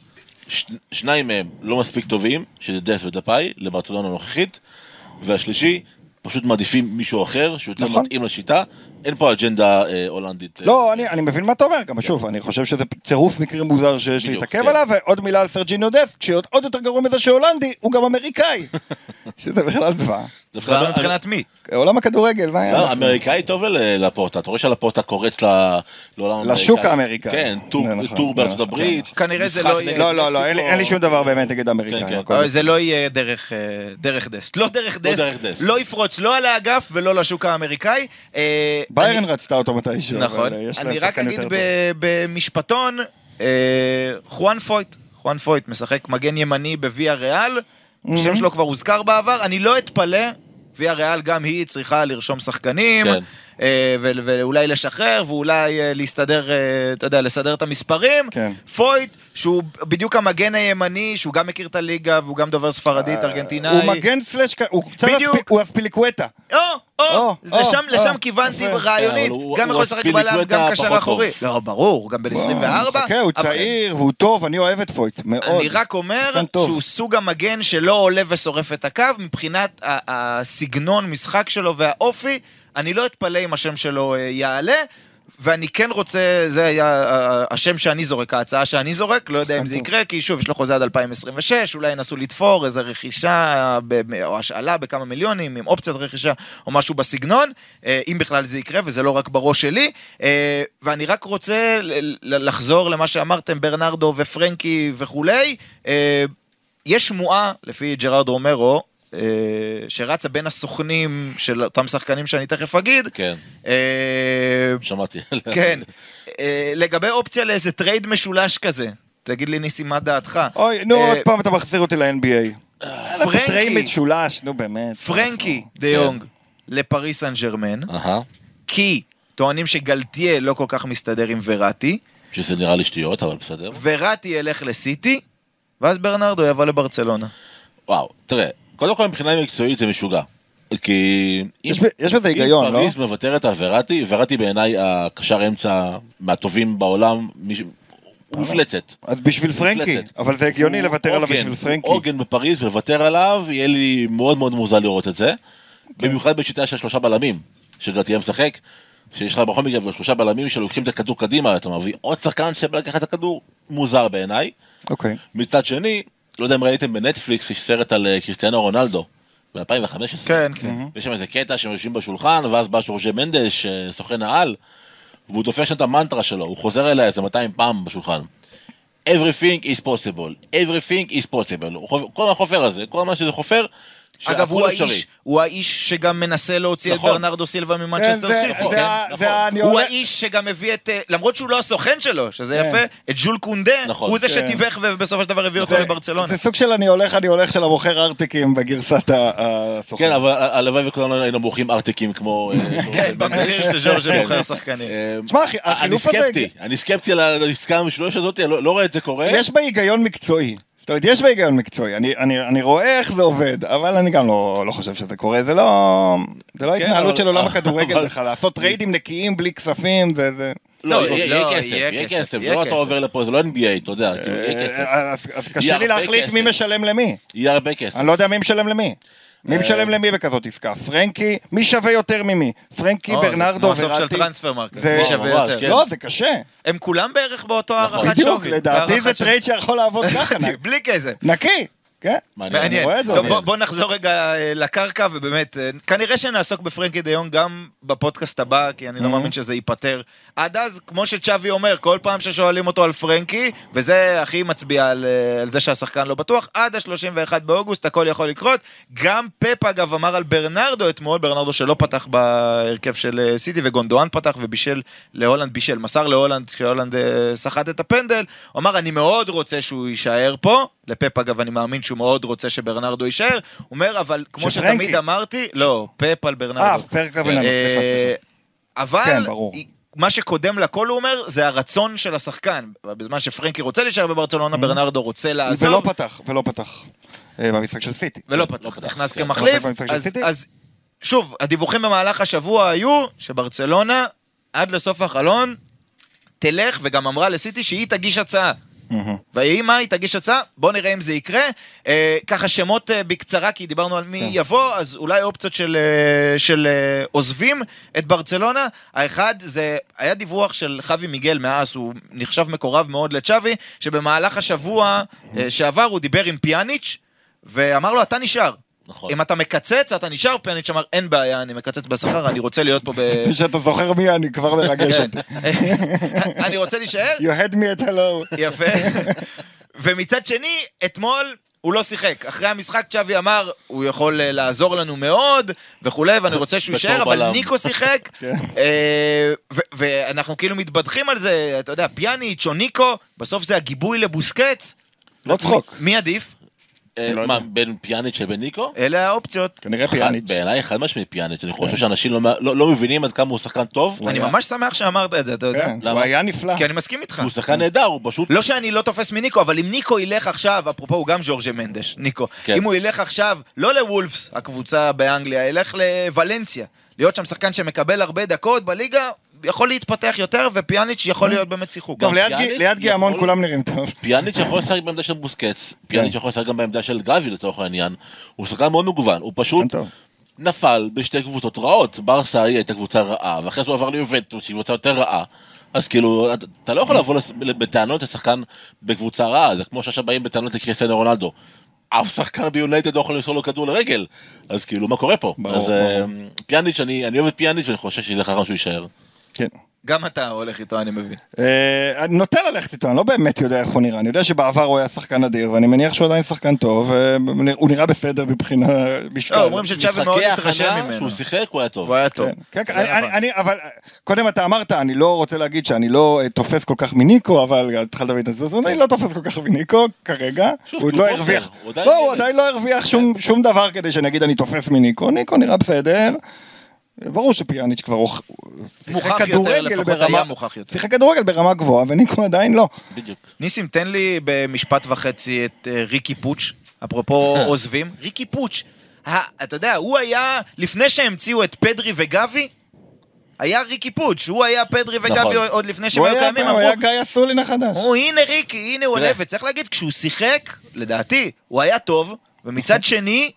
ש- שניים מהם לא מספיק טובים, שזה דסט ודפאי, לברצלונה הנוכחית, והשלישי, פשוט מעדיפים מישהו אחר, שיותר נכון. מתאים לשיטה, אין פה אג'נדה אה, הולנדית. אה, לא, אני, אני מבין מה אתה אומר, גם שוב, אני חושב שזה צירוף מקרים מוזר שיש בדיוק, להתעכב כן. עליו, ועוד מילה על סרג'יניו דסט, שעוד עוד יותר גרוע מזה שהולנדי, הוא גם אמריקאי. שזה בכלל זוועה. אמר- מבחינת מי? עולם הכדורגל, מה היה? לא, לכם? אמריקאי טוב ל- לפורטה, אתה רואה שלפורטה קורץ לעולם האמריקאי. לשוק האמריקאי. כן, טור- נכון, בארצות נכון, הברית. כנראה זה לא יהיה- לא, לא, לא, אין לי- שום דבר באמת נגד. כן, כן. בסדר. זה לא יהיה דרך, אה, דרך דסט. לא דרך. דרך דסט. לא יפרוץ לא על האגף ולא לשוק האמריקאי. אה, ביירן אני- רצתה אותו מתישהו. נכון. להם אני רק אגיד. במשפטון, אה, חואן פויט. חואן פויט משחק מגן ימני בוויה ריאל. השם שלו כבר הוזכר בעבר. אני לא אתפלא, ויה ריאל גם היא צריכה לרשום שחקנים. אה, ואולי לשחרר, ואולי אה, להסתדר, אה, אתה יודע, לסדר את המספרים. כן. פויט, שהוא בדיוק המגן הימני, שהוא גם מכיר את הליגה, והוא גם דובר ספרדית, ארגנטינאי. הוא מגן סלאש, הוא קצת הוא אספיליקווטה. או, או, לשם, כיוונתי. רעיונית, הוא- גם הוא יכול לשחק בלם, גם קשר אחורי. לא, ברור, הוא גם בן 24. חכה, הוא צעיר והוא טוב, אני אוהב את פויט, מאוד. אני רק אומר. שהוא סוג המגן שלא עולה ושורף את הקו, מבחינת הסגנון משחק שלו והאופי, אני לא אתפלא אם השם שלו אה, יעלה. ואני כן רוצה, זה היה אה, השם שאני זורק, ההצעה שאני זורק, לא יודע אם זה. יקרה, כי שוב, יש לו חוזה עד 2026, אולי ינסו לתפור איזה רכישה או השאלה בכמה מיליונים, עם אופציית רכישה או משהו בסגנון, אה, אם בכלל זה יקרה, וזה לא רק בראש שלי. אה, ואני רק רוצה לחזור למה שאמרתם, ברנרדו ופרנקי וכולי. אה, יש שמועה, לפי ג'רארד רומרו, אה, שרצה בין הסוכנים של אותם שחקנים שאני תכף אגיד. כן, אה, שמעתי. כן, אה, לגבי אופציה לאיזה trade משולש כזה. תגיד לי ניסים מה דעתך. אוי, נו, אה, עוד פעם אתה מחזיר אותי ל-NBA. פרנקי. trade משולש, נו באמת. פרנקי דה יונג לפריס סן ג'רמן, כי טוענים שגלטיה לא כל כך מסתדר עם וראטי, שזה נראה לי שטויות, אבל בסדר. וראטי ילך לסיטי, ואז ברנרדו יבוא לברצלונה. וואו, תראה, קודם כל מבחינה מקצועית זה משוגע. כי... יש אם- יש בזה היגיון, אם לא? פריז מוותרת על וראטי, וראטי בעיניי הקשר אמצע מהטובים בעולם, הוא מפלצת. אז בשביל פרנקי, מפלצת. אבל זה הגיוני לוותר עליו בשביל פרנקי. עוגן בפריז ולוותר עליו, יהיה לי מאוד מאוד מוזר לראות את זה. במיוחד בשיטה של שלושה בלמים, שגרטייה משחק, שיש לך בכל מקרה שלושה בלמים שלוקחים את הכדור קדימה, אתה מביא עוד שחקן שבא לקחת את הכדור, מוזר בעיניי. אוקיי. מצד שני, לא יודע אם ראיתם בנטפליקס, יש סרט על אה, קריסטיאנו רונלדו, ב-2015. כן, כן. יש שם איזה קטע שהם יושבים בשולחן, ואז בא שורז'ה מנדש, אה, סוכן העל, והוא דופק שם את המנטרה שלו, הוא חוזר אליה איזה 200 פעם בשולחן. Everything is possible, everything is possible. כל החופר הזה, כל מה שזה חופר, אגב, הוא. האיש, הוא האיש שגם מנסה להוציא את נכון. ברנרדו סילבה כן, ממנצ'סטר זה- סיטי. כן? נכון. אני הוא הולך- האיש שגם הביא את, אה, למרות שהוא לא הסוכן שלו, שזה כן. יפה, את ז'ול קונדה, נכון, הוא זה כן. שתיווך ובסופו של דבר הביא אותו לברצלונה. זה סוג של אני הולך, אני הולך של המוכר ארטיקים בגרסת הסוכן. כן, אבל הלוואי וכולנו היינו מורחים ארטיקים כמו... אה, כן, במחיר של ז'ורג'ה מוכר שחקנים. אה, תשמע, אחי, אני החילוף הזה- סקפטי, אני סקפטי על העסקה המשולש הזאת, אני לא לא רואה את זה קורה. יש בה היגיון מקצועי. זאת אומרת, יש בה היגיון מקצועי. אני, אני, אני רואה איך זה עובד, אבל אני גם לא, לא חושב שזה קורה. זה לא, זה לא כן, התנהלות אבל- של עולם אבל- הכדורגל בכלל. לעשות trade־ים נקיים בלי כספים, זה... זה... לא, לא, יהיה לא, יהיה כסף, יהיה כסף, זה לא אתה. עובר לפה, זה לא NBA, אתה יודע, כאילו, יהיה כסף. אז, אז קשה לי להחליט מי. משלם למי. יהיה הרבה כסף. אני לא יודע מי משלם למי. מי אה. משלם למי בכזאת עסקה? פרנקי, מי שווה יותר ממי? פרנקי, זה ברנרדו כמו הסוף של וראטי. Transfermarkt, זה- מי שווה יותר. כן. לא, זה קשה. הם כולם בערך באותו הערכת שווי. בדיוק, לדעתי זה. trade שיכול לעבוד ככה. בלי כסף. נקי, כן. מעניין. רואה את זה, בוא- נחזור רגע אה, לקרקע, ובאמת, אה, כנראה שנעסוק בפרנקי דיון גם בפודקאסט הבא, כי אני לא מאמין שזה ייפתר. עד אז, כמו שצ'אבי אומר, כל פעם ששואלים אותו על פרנקי, וזה הכי מצביע על, אה, על זה שהשחקן לא בטוח, עד ה-31 באוגוסט הכל יכול לקרות. גם פפ, אגב, אמר על ברנרדו אתמול, ברנרדו שלא פתח בהרכב של סיטי, וגונדואן פתח ובישל להולנד, בישל, מסר להולנד, כשהולנד סחט את הפנדל. הוא אמר, אני מאוד רוצה שהוא יישאר פה. לפפ, אגב, אני מאמין שהוא מאוד רוצה שברנרדו יישאר. הוא אומר, אבל כמו שפרנקי. שתמיד אמרתי, לא, פפ על ברנרדו. אה, פרק הבן אדם, סליחה, סליחה. אבל, כן, ברור. מה שקודם לכל, הוא אומר, זה הרצון של השחקן. בזמן שפרנקי רוצה להישאר בברצלונה, ברנרדו רוצה ולא לעזוב. פתח, ולא פתח. אה, במשחק של סיטי. ולא לא פתח, פתח, נכנס כן. כמחליף. לא? אז שוב, הדיווחים במהלך השבוע היו שברצלונה, עד לסוף החלון, תלך, וגם אמרה לסיטי שהיא תגיש הצעה. ויהי מה, היא תגיש הצעה, בוא נראה אם זה יקרה. אה, ככה שמות אה, בקצרה, כי דיברנו על מי כן. יבוא, אז אולי אופציות של, אה, של אה, עוזבים את ברצלונה. האחד זה, היה דיווח של חווי מיגל מאז, הוא נחשב מקורב מאוד לצ'אבי, שבמהלך השבוע אה, שעבר הוא דיבר עם פיאניץ', ואמר לו, אתה נשאר. נכון. אם אתה מקצץ, אתה נשאר, פיאניץ' אמר, אין בעיה, אני מקצץ בשכר, אני רוצה להיות פה ב... שאתה זוכר מי אני, כבר מרגש כן. אותי. אני רוצה להישאר, You had me at hello. יפה. ומצד שני, אתמול הוא לא שיחק. אחרי המשחק צ'אבי אמר, הוא יכול אה, לעזור לנו מאוד, וכולי, ואני רוצה שהוא יישאר, אבל בלם. ניקו שיחק. כן. אה, ואנחנו כאילו מתבדחים על זה, אתה יודע, פיאניץ' או ניקו, בסוף זה הגיבוי לבוסקץ. לא צחוק. מי עדיף? אה, לא מה. בין פיאניץ' לבין ניקו? אלה האופציות. כנראה פיאניץ'. בעיניי חד משמעית פיאניץ', אני חושב שאנשים לא- לא לא מבינים עד כמה הוא שחקן טוב. אני ממש שמח שאמרת את זה, אתה יודע. כן, למה? הוא היה נפלא. כי אני מסכים איתך. הוא שחקן נהדר, הוא פשוט... לא שאני לא תופס מניקו, אבל אם ניקו ילך עכשיו, אפרופו הוא גם ז'ורג'ה מנדש, ניקו, כן. אם הוא ילך עכשיו, לא לוולפס, הקבוצה באנגליה, ילך לוולנסיה, להיות שם שחקן שמקבל הרבה דקות בליגה, יכול להתפתח יותר, ופיאניץ' יכול להיות באמת שיחוק. טוב, ליד פיאניץ' גי- ליד גיאמון כולם נראים טוב. פיאניץ' יכול לשחק בעמדה של בוסקץ, פיאניץ' כן. יכול לשחק גם בעמדה של גבי לצורך העניין. הוא שחקן מאוד מגוון, הוא פשוט טוב. נפל בשתי קבוצות רעות. ברסה היא הייתה קבוצה רעה, ואחרי זה הוא עבר ליובנטוס, שהיא קבוצה יותר רעה. אז כאילו, אתה- לא יכול לבוא בטענות לשחקן בקבוצה רעה, זה כמו שעכשיו באים בטענות לקריסטיאנו רונלדו. אף שחקן ביונייטד לא יכול למסור לו כדור לרגל, אז כאילו, מה קורה פה? ברור, אז ברור. פיאניץ', אני אני אוהב את פיאניץ' ואני חושב שזה חכם שהוא יישאר. כן. גם אתה הולך איתו, אני מבין. אה, אני נוטה ללכת איתו, אני לא באמת יודע איך הוא נראה. אני יודע שבעבר הוא היה שחקן אדיר, ואני מניח שהוא עדיין שחקן טוב, אה, הוא נראה בסדר מבחינה משקל. לא, אומרים שצ'אבי מאוד התרשם ממנו. שהוא שיחק, הוא היה טוב. הוא היה טוב. כן, כן, כן, נכון. אני, אני, אבל קודם אתה אמרת, אני לא רוצה להגיד שאני לא אה, תופס כל כך מניקו, אבל התחלת להביא את זה, אז אני לא תופס כל כך מניקו כרגע, שוב, הוא עוד לא הרוויח, בוסר, הוא עדיין לא, הוא. עדיין לא הרוויח שום- שום דבר כדי שאני אגיד אני תופס מניקו, ניקו נראה בסדר, ברור שפיאניץ' כבר הוכ- מוכח יותר, כדורגל לפחות ברמה- היה מוכח יותר. שיחק כדורגל ברמה גבוהה, וניקו עדיין לא. בדיוק. ניסים, תן לי במשפט וחצי את אה, ריקי פוץ', אפרופו עוזבים. ריקי פוץ', ה- אתה יודע, הוא היה, לפני שהמציאו את פדרי וגבי, היה ריקי פוץ', הוא היה פדרי וגבי נכון. עוד לפני שהם הוא היו היה קיימים, הוא היה גיא אסולין החדש. הוא הנה ריקי, הנה הוא. עולה, וצריך להגיד, כשהוא שיחק, לדעתי, הוא היה טוב, ומצד שני,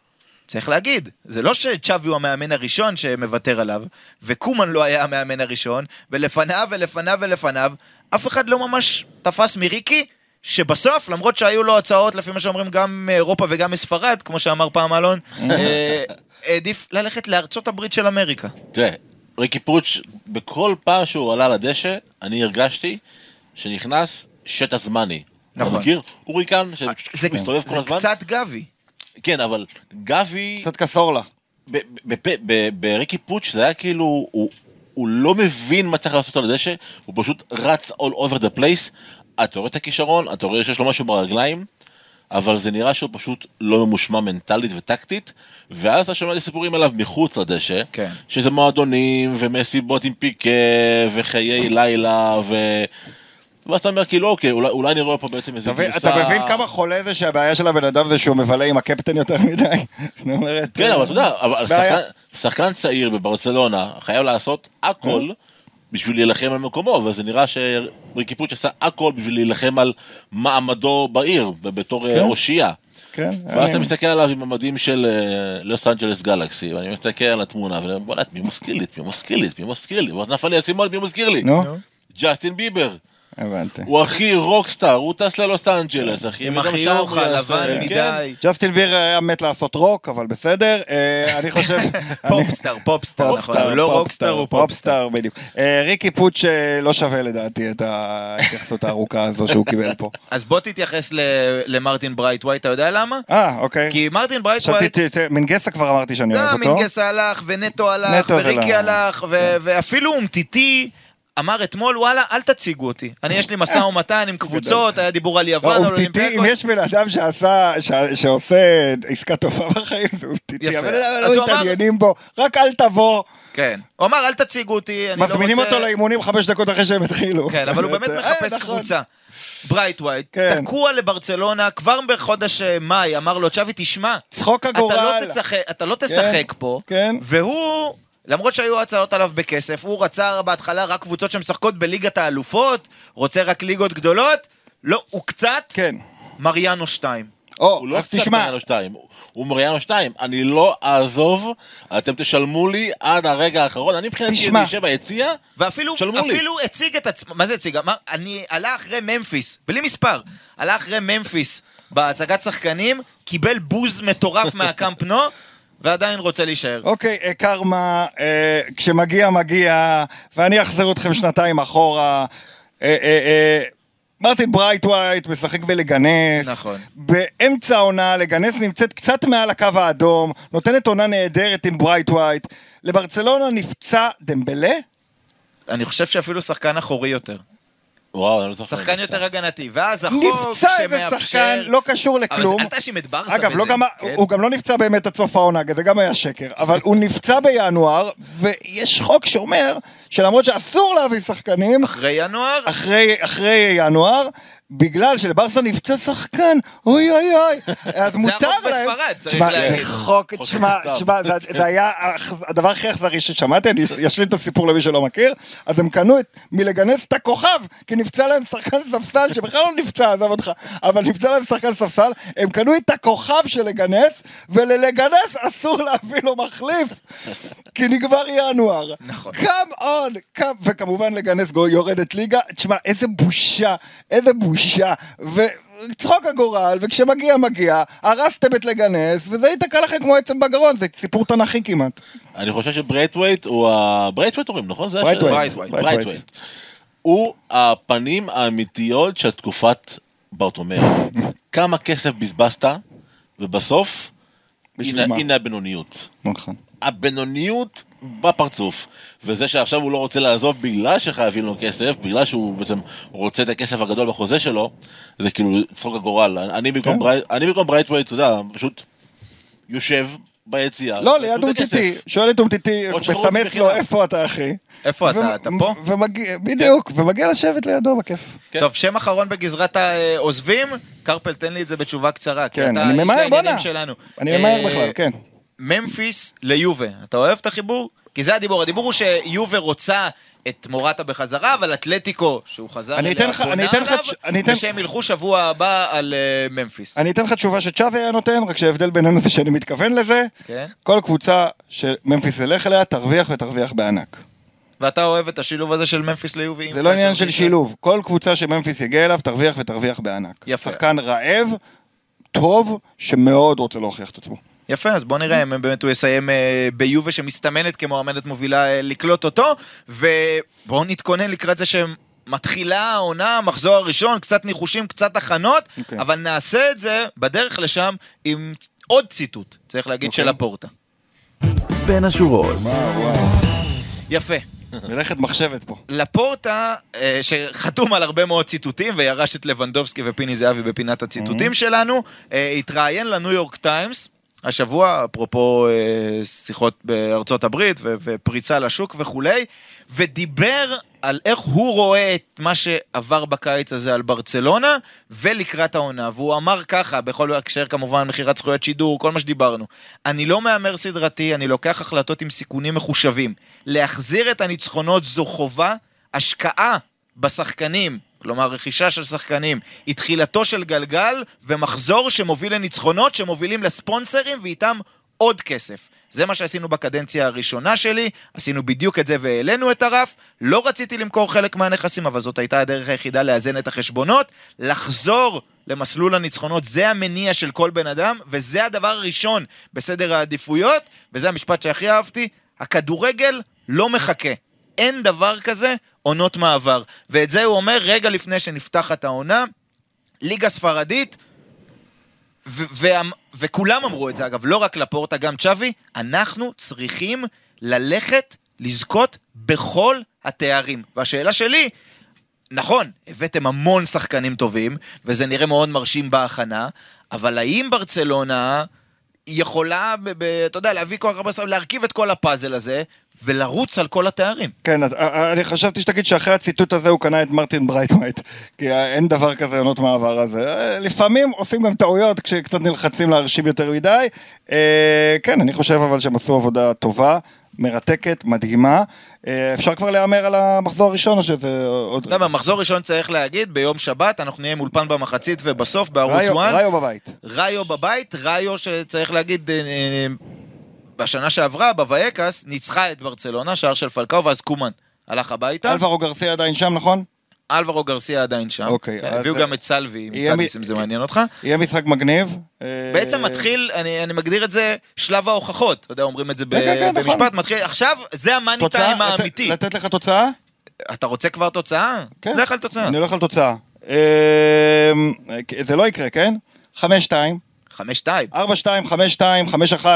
צריך להגיד, זה לא שצ'אבי הוא המאמן הראשון שמוותר עליו, וקומן לא היה המאמן הראשון, ולפניו ולפניו ולפניו, אף אחד לא ממש תפס מריקי, שבסוף, למרות שהיו לו הצעות, לפי מה שאומרים, גם מאירופה וגם מספרד, כמו שאמר פעם אלון, אה, העדיף ללכת לארצות הברית של אמריקה. תראה, ריקי פוץ', בכל פעם שהוא עלה לדשא, אני הרגשתי שנכנס שטע זמני. נכון. אתה מכיר? אוריקן, זה, שמסתובב כל זה הזמן? קצת גבי. כן, אבל גבי, קצת ב- ב- בריקי פוץ' זה היה כאילו, הוא- הוא לא מבין מה צריך לעשות על הדשא, הוא פשוט רץ all over the place. אתה רואה את הכישרון, אתה רואה שיש לו משהו ברגליים, אבל זה נראה שהוא פשוט לא ממושמע מנטלית וטקטית, ואז אתה שומע לי סיפורים עליו מחוץ לדשא, כן. שזה מועדונים ומסיבות עם פיקה וחיי לילה ו... ואז אתה אומר כאילו אוקיי, אולי, אולי אני רואה פה בעצם איזה גרסה... אתה מבין כמה חולה זה שהבעיה של הבן אדם זה שהוא מבלה עם הקפטן יותר מדי? זאת אומרת... כן, אבל אתה יודע, אבל בעיה. שחקן, שחקן צעיר בברצלונה חייב לעשות הכל בשביל להילחם על מקומו, וזה נראה שריקי פוץ' עשה הכל בשביל להילחם על מעמדו בעיר, בתור אה, כן. אושייה. כן, ואז אתה מסתכל עליו עם המדים של אה, לוס אנג'לס גלקסי, ואני מסתכל על התמונה, ואני אומר, בוא'נה, מי מזכיר לי? מי מזכיר לי? מי מזכיר לי? ואז נפל לי האסימון, את מי מזכיר לי? נו, ג'סטין ביבר. הבנתי. הוא הכי רוקסטאר, הוא טס ללוס אנג'לס, אחי. עם החיוך הלבן כן. מדי. ג'סטין ביבר היה מת לעשות רוק, אבל בסדר. אה, אני חושב... פופסטאר, פופסטאר, נכון. לא רוקסטאר, הוא פופסטאר. בדיוק. אה, ריקי פוץ' אה, לא שווה לדעתי את ההתייחסות הארוכה הזו שהוא קיבל פה. אז בוא תתייחס למרטין ברייטווייט, אתה יודע למה? אה, אוקיי. כי מרטין ברייטווייט, חשבתי, ת- מינגסה כבר אמרתי שאני אוהב גם אותו. מינגסה הלך, ונטו הלך, וריקי לא- הלך, ו- ואפילו אומטיטי. אמר אתמול, וואלה, אל תציגו אותי. אני, יש לי משא ומתן עם קבוצות, היה דיבור על יוון, על עם אולימפיאקוס. יש בן אדם שעושה עסקה טובה בחיים, זה אומטיטי. אז לא אמר- מתעניינים בו, רק אל תבוא. כן. הוא אמר, אל תציגו אותי, אני לא רוצה... מזמינים אותו לאימונים חמש דקות אחרי שהם התחילו. כן, אבל הוא באמת מחפש נכון. קבוצה. ברייטווייט, כן. תקוע לברצלונה, כבר בחודש אה, מאי, אמר לו, צ'אבי, תשמע, צחוק אתה הגורל. לא תשחק, אתה לא תשחק פה, כן. והוא, למרות שהיו הצעות עליו בכסף, הוא רצה בהתחלה רק קבוצות שמשחקות בליגת האלופות, רוצה רק ליגות גדולות, לא, הוא קצת כן. מריאנו 2. או, הוא לא קצת תשמע, מריאנו 2, הוא מריאנו 2, אני לא אעזוב, אתם תשלמו לי עד הרגע האחרון, אני מבחינתי. אני אשב ביציע, ואפילו לי. אפילו הציג את עצמו, מה זה הציג? אמר, אני עלה אחרי ממפיס, בלי מספר, עלה אחרי ממפיס בהצגת שחקנים, קיבל בוז מטורף מהקאמפ נו, ועדיין רוצה להישאר. אוקיי, אה, קרמה, אה, כשמגיע מגיע, ואני אחזיר אתכם שנתיים אחורה. אה, אה, אה, מרטין ברייטווייט משחק בלגנס. נכון. באמצע העונה, לגנס נמצאת קצת מעל הקו האדום, נותנת עונה נהדרת עם ברייטווייט. לברצלונה נפצע דמבלה? אני חושב שאפילו שחקן אחורי יותר. וואו, אני לא זוכר. שחקן יותר הגנתי. ואז החוק נפצע איזה שמאפשר... שחקן, לא קשור אבל לכלום. אל תאשים את ברסה אגב, בזה. לא גם, כן? הוא גם לא נפצע באמת עד סוף העונה, זה גם היה שקר, אבל הוא נפצע בינואר, ויש חוק שאומר שלמרות שאסור להביא שחקנים, אחרי ינואר, אחרי, אחרי ינואר, בגלל שלברסה נפצע שחקן, אוי אוי אוי, אז מותר החוק להם. בספרד, צריך תשמע, להגיד. זה חוק, תשמע. תשמע, זה, זה היה הדבר הכי אכזרי ששמעתי, אני אשלים את הסיפור למי שלא מכיר, אז הם קנו את, מלגנס את הכוכב, כי נפצע להם שחקן ספסל, שבכלל לא נפצע, עזוב אותך, אבל נפצע להם שחקן ספסל, הם קנו את הכוכב של לגנס, וללגנס אסור להביא לו מחליף, כי נגמר ינואר. נכון. קאם און, קאם, וכמובן לגנס גו- יורדת ליגה, תשמע, איזה בושה, איזה בושה, וצחוק הגורל, וכשמגיע מגיע, הרסתם את לגנס, וזה ייתקע לכם כמו עצם בגרון, זה סיפור תנכי כמעט. אני חושב שברייטווייט הוא ה... ברייטווייט אומרים, נכון? ברייטווייט. ברייטווייט. הוא הפנים האמיתיות של תקופת ברטומאו. כמה כסף בזבזת, ובסוף? הנה הבינוניות. נכון. הבינוניות בפרצוף. וזה שעכשיו הוא לא רוצה לעזוב בגלל שחייבים לו כסף, בגלל שהוא בעצם רוצה את הכסף הגדול בחוזה שלו, זה כאילו צחוק הגורל. אני במקום, כן. ברי... אני במקום ברייטווייט, אתה יודע, פשוט יושב ביציאה. לא, ליד אומטיטי. שואל את אומטיטי, מסמס לו. איפה אתה אחי. איפה אתה? אתה פה? בדיוק, ומגיע לשבת לידו בכיף. כן. טוב, שם אחרון בגזרת העוזבים, קרפל תן לי את זה בתשובה קצרה. כי כן, אתה אני איש לעניינים. שלנו. אני ממהר אה, בכלל, כן. ממפיס ליובה, אתה אוהב את החיבור? כי זה הדיבור, הדיבור הוא שיובה רוצה את מורטה בחזרה, אבל אתלטיקו, שהוא חזר אליה, בונה עליו, אתן- ושהם ילכו שבוע הבא על אה, ממפיס. אני אתן לך תשובה שצ'אבי היה נותן, רק שההבדל בינינו זה שאני מתכוון לזה. כן. כל קבוצה שממפיס ילך אליה, תרוויח ותרוויח בענק. ואתה אוהב את השילוב הזה של ממפיס ליובה? עם זה לא עניין של? שילוב. כל קבוצה שממפיס יגיע אליו, תרוויח ותרוויח בענק. יפה. שחקן רעב, טוב, שמאוד רוצה להוכיח את עצמו. יפה, אז בוא נראה אם באמת הוא יסיים אה, ביובה שמסתמנת כמועמדת מובילה אה, לקלוט אותו, ובואו נתכונן לקראת זה שמתחילה העונה, המחזור הראשון, קצת ניחושים, קצת הכנות, אוקיי. אבל נעשה את זה בדרך לשם עם עוד ציטוט, צריך להגיד, אוקיי. של הפורטה. בין השורות. וואו, וואו. יפה. מלאכת מחשבת פה. לפורטה, אה, שחתום על הרבה מאוד ציטוטים וירש את לבנדובסקי ופיני זהבי בפינת הציטוטים שלנו, אה, התראיין לניו יורק טיימס. השבוע, אפרופו אה, שיחות בארצות הברית ופריצה לשוק וכולי, ודיבר על איך הוא רואה את מה שעבר בקיץ הזה על ברצלונה ולקראת העונה. והוא אמר ככה, בכל הקשר כמובן, מכירת זכויות שידור, כל מה שדיברנו. אני לא מהמר סדרתי, אני לוקח החלטות עם סיכונים מחושבים. להחזיר את הניצחונות זו חובה, השקעה בשחקנים, כלומר רכישה של שחקנים, היא תחילתו של גלגל ומחזור שמוביל לניצחונות שמובילים לספונסרים ואיתם עוד כסף. זה מה שעשינו בקדנציה הראשונה שלי, עשינו בדיוק את זה והעלינו את הרף. לא רציתי למכור חלק מהנכסים, אבל זאת הייתה הדרך היחידה לאזן את החשבונות. לחזור למסלול הניצחונות, זה המניע של כל בן אדם, וזה הדבר הראשון בסדר העדיפויות, וזה המשפט שהכי אהבתי, הכדורגל לא מחכה. אין דבר כזה עונות מעבר. ואת זה הוא אומר רגע לפני שנפתחת העונה, ליגה ספרדית, ו- וה- וכולם אמרו את זה אגב, לא רק לפורטה, גם צ'אבי, אנחנו צריכים ללכת לזכות בכל התארים. והשאלה שלי, נכון, הבאתם המון שחקנים טובים, וזה נראה מאוד מרשים בהכנה, אבל האם ברצלונה יכולה, ב- ב- אתה יודע, להביא כל כך הרבה שחקנים, להרכיב את כל הפאזל הזה, ולרוץ על כל התארים? כן, אז, אה, אני חשבתי שתגיד שאחרי הציטוט הזה הוא קנה את מרטין ברייטווייט, כי אה, אין דבר כזה עונות מעבר הזה. אה, לפעמים עושים גם טעויות כשקצת נלחצים להרשים יותר מדי. אה, כן, אני חושב אבל שהם עשו עבודה טובה. מרתקת, מדהימה. אה, אפשר כבר להמר על המחזור הראשון או שזה עוד... לא, במחזור ראשון צריך להגיד, ביום שבת אנחנו נהיה עם אולפן במחצית ובסוף בערוץ ראיו- 1. ראיו בבית. ראיו בבית, ראיו שצריך להגיד, אה, אה, בשנה שעברה, בווייקס, ניצחה את ברצלונה, שער של פלקאו, ואז קומן הלך הביתה. אלברו גרסיה עדיין שם, נכון? אלברו גרסיה עדיין שם. אוקיי, כן, הביאו גם את סלוי יהיה מקאדיס, מ- אם זה מעניין אותך. יהיה משחק מגניב. אה, בעצם מתחיל, אני, אני מגדיר את זה שלב ההוכחות, אתה יודע, אומרים את זה ב- כן, כן, כן, במשפט, נכון. מתחיל, עכשיו, זה המאני תוצאה? טיים לתת- האמיתי. לתת לך תוצאה? אתה רוצה כבר תוצאה? כן. לך על תוצאה. אני הולך על תוצאה. אה, זה לא יקרה, כן? 5-2, חמש שתיים. 4-2, 5-2, 5-1.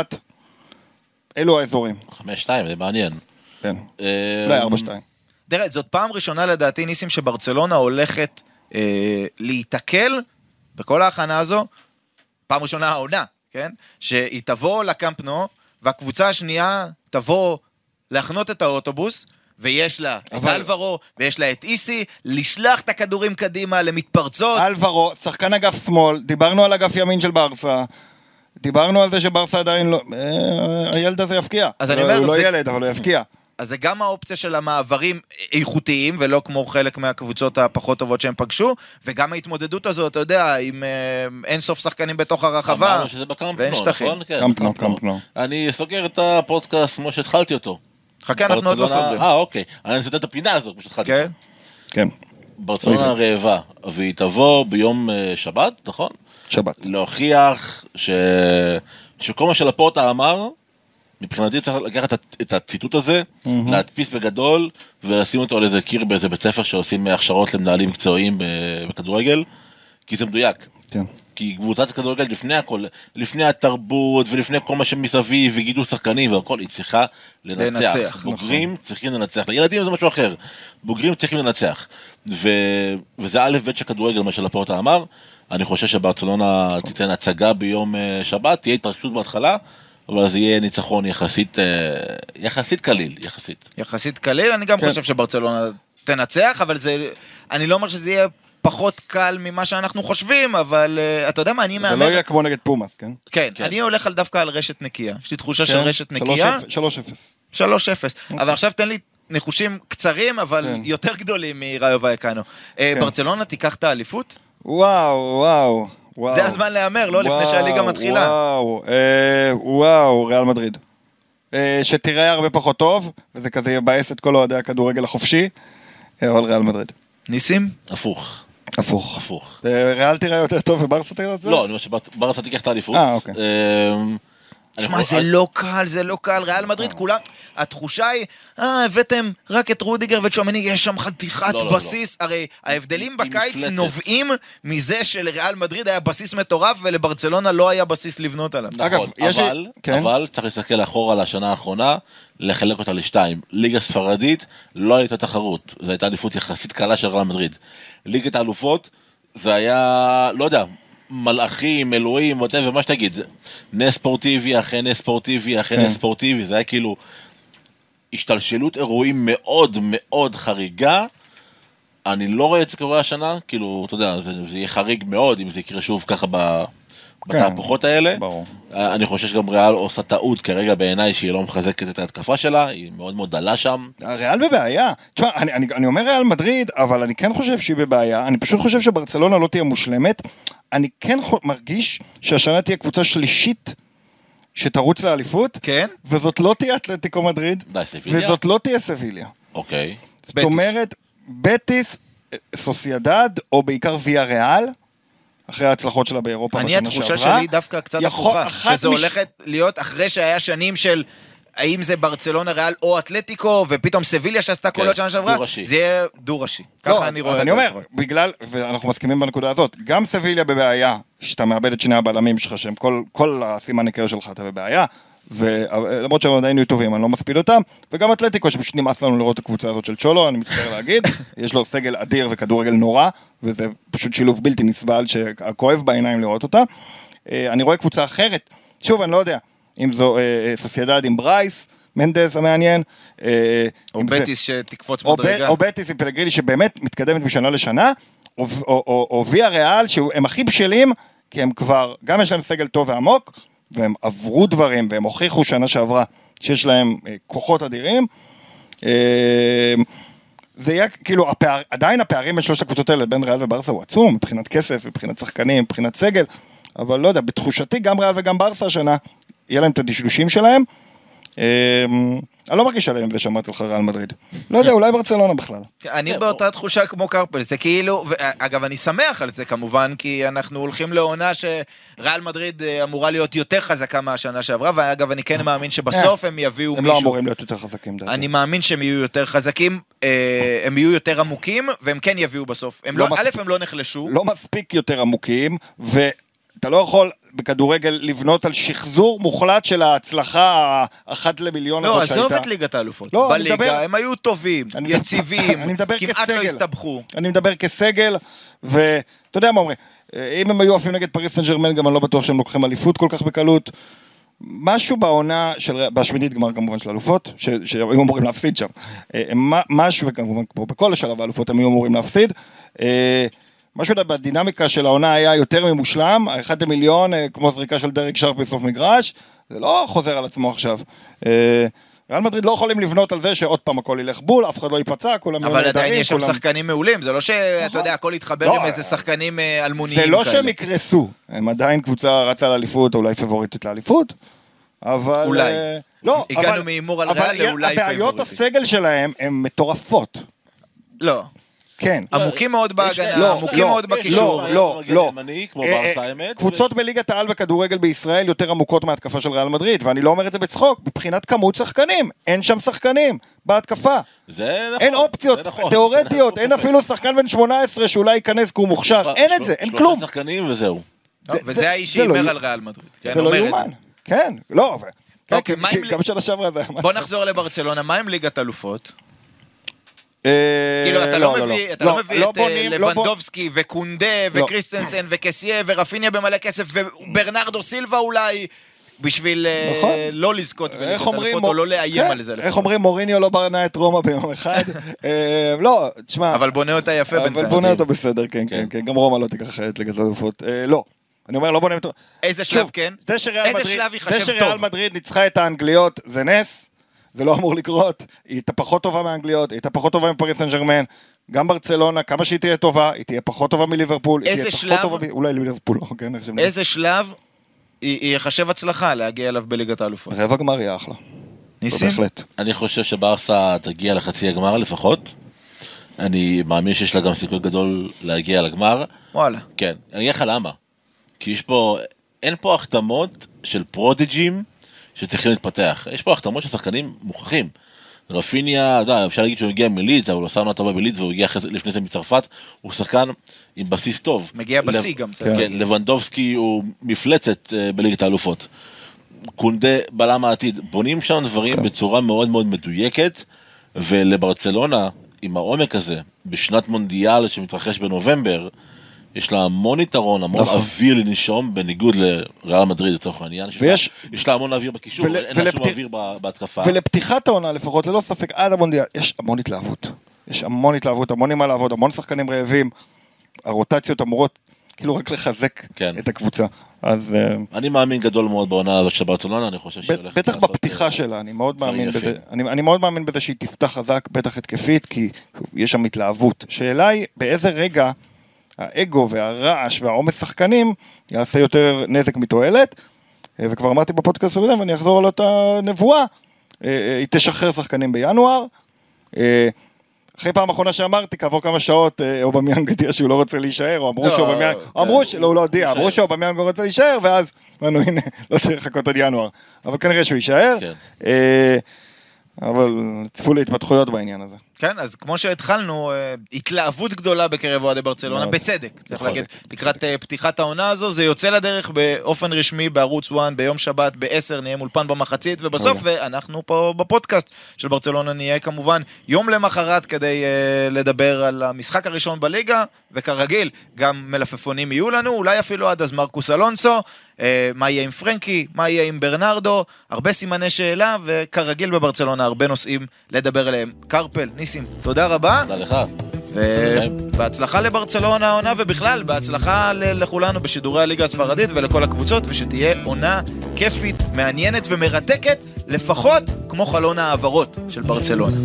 אלו האזורים. חמש שתיים, זה מעניין. כן. אה, אולי 4-2. תראה, זאת פעם ראשונה לדעתי, ניסים, שברצלונה הולכת אה, להיתקל בכל ההכנה הזו, פעם ראשונה העונה, כן? שהיא תבוא לקמפ נו, והקבוצה השנייה תבוא להחנות את האוטובוס, ויש לה את אבל- אלברו, ויש לה את איסי, לשלוח את הכדורים קדימה למתפרצות. אלברו, שחקן אגף שמאל, דיברנו על אגף ימין של ברסה. דיברנו על זה שברסה עדיין לא... אה, הילד הזה יפקיע. אז אני אומר, הוא לא ילד, אבל הוא יפקיע. אז זה גם האופציה של המעברים איכותיים, ולא כמו חלק מהקבוצות הפחות טובות שהם פגשו, וגם ההתמודדות הזאת, אתה יודע, עם אה, אין סוף שחקנים בתוך הרחבה. אמרנו שזה בקמפ ואין נו, שטחים. נכון? כן, קמפ נו, בקמפ נו. קמפ נו. אני סוגר את הפודקאסט כמו שהתחלתי אותו. חכה, אנחנו עוד לא סוגרים. אה, אוקיי. אני סוגר את הפינה הזאת כמו שהתחלתי. כן? כן, ברצלונה רעבה, והיא תבוא ביום אה, שבת, נכון? שבת. להוכיח ש... שכל מה שלפורטה אמר, מבחינתי צריך לקחת את- הציטוט הזה, להדפיס בגדול, ולשים אותו על איזה קיר באיזה בית ספר שעושים הכשרות למנהלים מקצועיים בכדורגל, כי זה מדויק. כן. כי קבוצת הכדורגל לפני הכל, לפני התרבות ולפני כל מה שמסביב וגידול שחקנים והכל, היא צריכה לנצח. לנצח, בוגרים צריכים לנצח. לילדים זה משהו אחר. בוגרים צריכים לנצח. ו... וזה א' ב' של כדורגל, מה שלפורטה אמר. אני חושב שברצלונה תיתן הצגה ביום אה, שבת, תהיה התרגשות בהתחלה, אבל זה יהיה ניצחון יחסית, אה, יחסית קליל, יחסית. יחסית קליל, אני גם כן. חושב שברצלונה תנצח, אבל זה... אני לא אומר שזה יהיה פחות קל ממה שאנחנו חושבים, אבל אה, אתה יודע מה, אני זה לא מהמר... יהיה כמו נגד פומאס, כן? כן, כן. אני הולך על דווקא על רשת נקייה. יש לי תחושה של כן? רשת נקייה. 3-0. 3-0. אבל עכשיו תן לי ניחושים קצרים, אבל כן. יותר גדולים מראיו וייקנו. אה, כן. ברצלונה תיקח את האליפות? וואו, וואו. וואו. זה הזמן להמר, לא לפני וואו, שהליגה מתחילה. וואו, אה, וואו, ריאל מדריד. אה, שתראה הרבה פחות טוב, וזה כזה יבאס את כל אוהדי הכדורגל החופשי, אה, אבל ריאל מדריד. ניסים? הפוך, הפוך. הפוך. אה, ריאל תראה יותר טוב וברסה תראה יותר? לא, אני אומר שברסה תיקח את האליפות. אה, אוקיי. שמע, זה לא קל, זה לא קל. ריאל מדריד, כולם... התחושה היא, אה, הבאתם רק את רודיגר ואת טשואמני, יש שם חתיכת לא, לא, לא. בסיס. הרי ההבדלים בקיץ. נובעים מזה שלריאל מדריד היה בסיס מטורף, ולברצלונה לא היה בסיס לבנות עליו. נכון, אבל, כן. אבל צריך להסתכל אחורה על השנה האחרונה, לחלק אותה לשתיים. ליגה ספרדית לא הייתה תחרות, זו הייתה עדיפות יחסית קלה של ריאל מדריד. ליגת האלופות, זה היה, לא יודע, מלאכים, אלוהים, whatever, מה שתגיד. נס ספורטיבי אחרי נס ספורטיבי אחרי כן. נס ספורטיבי, זה היה כאילו השתלשלות אירועים מאוד מאוד חריגה. אני לא רואה את זה קורה השנה, כאילו, אתה יודע, זה, זה יהיה חריג מאוד אם זה יקרה שוב ככה ב, בתהפוכות האלה. ברור. אני חושב שגם ריאל עושה טעות כרגע בעיניי שהיא לא מחזקת את ההתקפה שלה, היא מאוד מאוד דלה שם. הריאל בבעיה. תשמע, אני, אני, אני אומר ריאל מדריד, אבל אני כן חושב שהיא בבעיה. אני פשוט חושב שברצלונה לא תהיה מושלמת. אני כן מרגיש שהשנה תהיה קבוצה שלישית שתרוץ לאליפות, כן? וזאת לא תהיה אתלטיקו מדריד, די, סביליה? וזאת לא תהיה סביליה. אוקיי. זאת בטיס. אומרת, בטיס, סוסיידד, או בעיקר ויה ריאל, אחרי ההצלחות שלה באירופה אני, בשנה התחושה שעברה. שלי דווקא קצת הפוכה. שזה מש- הולכת להיות אחרי שהיה שנים של... האם זה ברצלונה ריאל או אתלטיקו, ופתאום סביליה שעשתה כן, קולות שנה שעברה. זה יהיה דו-ראשי. לא, ככה אני רואה אז אני אומר, לפחות. בגלל, ואנחנו מסכימים בנקודה הזאת, גם סביליה בבעיה, שאתה מאבד את שני הבלמים שלך, שהם כל, כל הסימן היכר שלך, אתה בבעיה, ולמרות שהם עדיין יהיו טובים, אני לא מספיד אותם, וגם אתלטיקו, שפשוט נמאס לנו לראות את הקבוצה הזאת של צ'ולו, אני מצטער להגיד, יש לו סגל אדיר וכדורגל נורא, וזה פשוט שילוב בלתי נסבל, שכואב בעיניים לראות אותה. אה, אני רואה קבוצה אחרת, שוב, אני לא יודע, אם זו אה, אה, סוסיידד עם ברייס מנדס המעניין, אה, או בטיס שתקפוץ מדרגה. או בטיס עם פלגריני שבאמת מתקדמת משנה לשנה, או, ויה ריאל שהם הכי בשלים, כי הם כבר, גם יש להם סגל טוב ועמוק, והם עברו דברים, והם הוכיחו שנה שעברה שיש להם כוחות אדירים. זה יהיה כאילו, הפער, עדיין הפערים בין שלושת הקבוצות האלה, בין ריאל וברסה הוא עצום, מבחינת כסף, מבחינת שחקנים, מבחינת סגל, אבל לא יודע, בתחושתי גם ריאל וגם ברסה השנה, יהיה להם את הדשדושים שלהם. אה, אני לא מרגיש עליהם שאמרתי לך ריאל מדריד. לא יודע, אולי ברצלונה בכלל. אני כן, באותה תחושה כמו קרפל, זה כאילו, אגב אני שמח על זה כמובן, כי אנחנו הולכים לעונה שריאל מדריד אה, אמורה להיות יותר חזקה מהשנה שעברה, ואגב אני כן מאמין שבסוף הם יביאו הם מישהו. לא אמורים להיות יותר חזקים, דעתי. אני מאמין שהם יהיו יותר חזקים, אה, הם יהיו יותר עמוקים, והם כן יביאו בסוף. הם לא לא, א'. הם לא נחלשו. לא מספיק יותר עמוקים, ואתה לא יכול בכדורגל לבנות על שחזור מוחלט של ההצלחה האחת למיליון לא, עזוב. את ליגת האלופות. לא, בליגה מדבר- הם היו טובים, אני יציבים, אני מדבר כמעט לא כסגל. הסתבכו. אני מדבר כסגל, ואתה יודע מה אומרים, אה, אם הם היו עפים נגד פריס סן ג'רמן, גם אני לא בטוח שהם לוקחים אליפות כל כך בקלות. משהו בעונה, של, בשמינית גמר כמובן של אלופות, ש- שהיו אמורים להפסיד שם. אה, מה- משהו, וכמובן כמו בכל שלב האלופות הם היו אמורים להפסיד. משהו בדינמיקה של העונה היה יותר ממושלם, האחד למיליון, אה, כמו זריקה של דרק שרפ בסוף מגרש, זה לא חוזר על עצמו עכשיו. אה, ריאל מדריד לא יכולים לבנות על זה שעוד פעם הכל ילך בול, אף אחד לא ייפצע, כולם יהיו אבל עדיין נהדרים, יש שם שחקנים מעולים, זה לא שאתה נכון. יודע, הכל יתחבר לא, עם איזה שחקנים אה, אלמוניים זה כאלה. לא שהם יקרסו, הם עדיין קבוצה רצה לאליפות, אולי פבוריטית לאליפות, אבל... אולי. לא, הגענו אבל- מהימור על ריאל לאולי הבעיות פייבוריטית. הסגל שלהם הן מטורפות, לא. כן. עמוקים מאוד בהגנה, לא, עמוקים לא, מאוד לא, בקישור. לא, לא. כמו אה, אה. קבוצות בליגת העל בכדורגל בישראל יותר עמוקות מההתקפה של ריאל מדריד, ואני לא אומר את זה בצחוק, מבחינת כמות שחקנים, אין שם שחקנים בהתקפה. זה נכון. אין אופציות נכון. תיאורטיות, אין אפילו שחקן בן 18 שאולי ייכנס כי הוא מוכשר, אין את זה, אין שלושה כלום. שחקנים וזהו. לא, זה- וזה זה- האיש לא שהימר יאו- על ריאל מדריד. כן, זה לא יאומן. כן, לא. כן, אוקיי, עם- גם שנה שעברה זה היה... בוא נחזור לברצלונה, מה עם ליגת אלופות? אה, כאילו, אתה לא מביא אתה לא מביא את לבנדובסקי וקונדה לא. וקריסטנסן וקסיה ורפיניה במלא כסף וברנרדו סילבה אולי, בשביל אה, נכון. לא לזכות בליגת אלופות או לא לאיים כן, על זה איך. אומרים, מוריניו לא בנה את רומא ביום אחד. אה, לא, תשמע, אבל בונה אותה יפה אבל בינתיים. בונה אותו בסדר, כן, כן. כן, כן, גם רומא לא תיקח את ליגת האלופות. אה, לא, אני אומר, לא בונה. איזה שלב כן? זה שריאל איזה שלב זה ייחשב שריאל טוב? מדריד ניצחה את האנגליות זה נס, זה לא אמור לקרות, היא הייתה פחות טובה מהאנגליות, היא הייתה פחות טובה מפריס סן ג'רמן, גם ברצלונה, כמה שהיא תהיה טובה, היא תהיה פחות טובה מליברפול, היא איזה תהיה שלב? פחות טובה, מ- אולי ליברפול לא, כן. איזה שלב י- ייחשב הצלחה להגיע אליו בליגת האלופות? רבע גמר יהיה אחלה, ניסים? בהחלט. אני חושב שברסה תגיע לחצי הגמר לפחות. אני מאמין שיש לה גם סיכוי גדול להגיע לגמר. וואלה. כן, אני אגיד לך למה. כי יש פה, אין פה החתמות של פרודיג'ים שצריכים להתפתח. יש פה החתמות של שחקנים מוכחים. רפיניה, יודע, אפשר להגיד שהוא הגיע מלידס, אבל הוא עשה עונה טובה בלידס והוא הגיע אחרי לפני זה מצרפת. הוא שחקן עם בסיס טוב. מגיע בשיא לב- גם, צריך כן, להגיד. לבנדובסקי הוא מפלצת אה, בליגת האלופות. קונדה בלם העתיד. בונים שם דברים כן. בצורה מאוד מאוד מדויקת, ולברצלונה, עם העומק הזה, בשנת מונדיאל שמתרחש בנובמבר, יש לה המון יתרון, המון נכון. אוויר לנשום, בניגוד לריאל מדריד לצורך העניין. ויש- יש לה המון אוויר בקישור, ול- אין לה שום ולפת- אוויר ב- בהתקפה. ולפתיחת העונה לפחות, ללא ספק, עד המונדיאל, יש המון התלהבות. יש המון התלהבות, המון עם מה לעבוד, המון שחקנים רעבים. הרוטציות אמורות כאילו רק לחזק כן. את הקבוצה. אז אה, אני מאמין גדול מאוד בעונה הזאת של ברצלונה, אני חושב שהיא הולכת בטח לעשות, בפתיחה אה, שלה, אני מאוד מאמין. בזה. אני אני מאוד מאמין בזה שהיא תפתח חזק, בטח התקפית, כי יש שם התלהבות. שאלה היא, באיזה רגע האגו והרעש והעומס שחקנים יעשה יותר נזק מתועלת. אה, וכבר אמרתי בפודקאסט הקודם, ואני אחזור על אותה נבואה, אה, אה, היא תשחרר שחקנים בינואר. אחרי פעם אחרונה שאמרתי, כעבור כמה שעות, אובמיאנג הודיע שהוא לא רוצה להישאר, או אמרו לא, שאובמיאנג, כן. אמרו שלא, הוא לא הודיע. אמרו שאובמיאנג לא רוצה להישאר, ואז אמרנו, הנה, לא צריך לחכות עד ינואר. אבל כנראה שהוא יישאר. כן. אבל צפו להתפתחויות בעניין הזה. כן, אז כמו שהתחלנו, אה, התלהבות גדולה בקרב אוהדי ברצלונה, מאוד. בצדק, צריך נכון. להגיד, לקראת אה, פתיחת העונה הזו, זה יוצא לדרך באופן רשמי בערוץ 1 ביום שבת ב-10, נהיה מולפן במחצית, ובסוף מעולה. אה, אנחנו פה בפודקאסט של ברצלונה נהיה כמובן יום למחרת כדי אה, לדבר על המשחק הראשון בליגה, וכרגיל, גם מלפפונים יהיו לנו, אולי אפילו עד אז מרקוס אלונסו, מה יהיה עם פרנקי, מה יהיה עם ברנרדו, הרבה סימני שאלה, וכרגיל בברצלונה הרבה נושאים לדבר עליהם. קרפל, ניסים, תודה רבה. תודה לך. ובהצלחה לברצלונה העונה, ובכלל, בהצלחה לכולנו בשידורי הליגה הספרדית ולכל הקבוצות, ושתהיה עונה כיפית, מעניינת ומרתקת לפחות כמו חלון ההעברות של ברצלונה.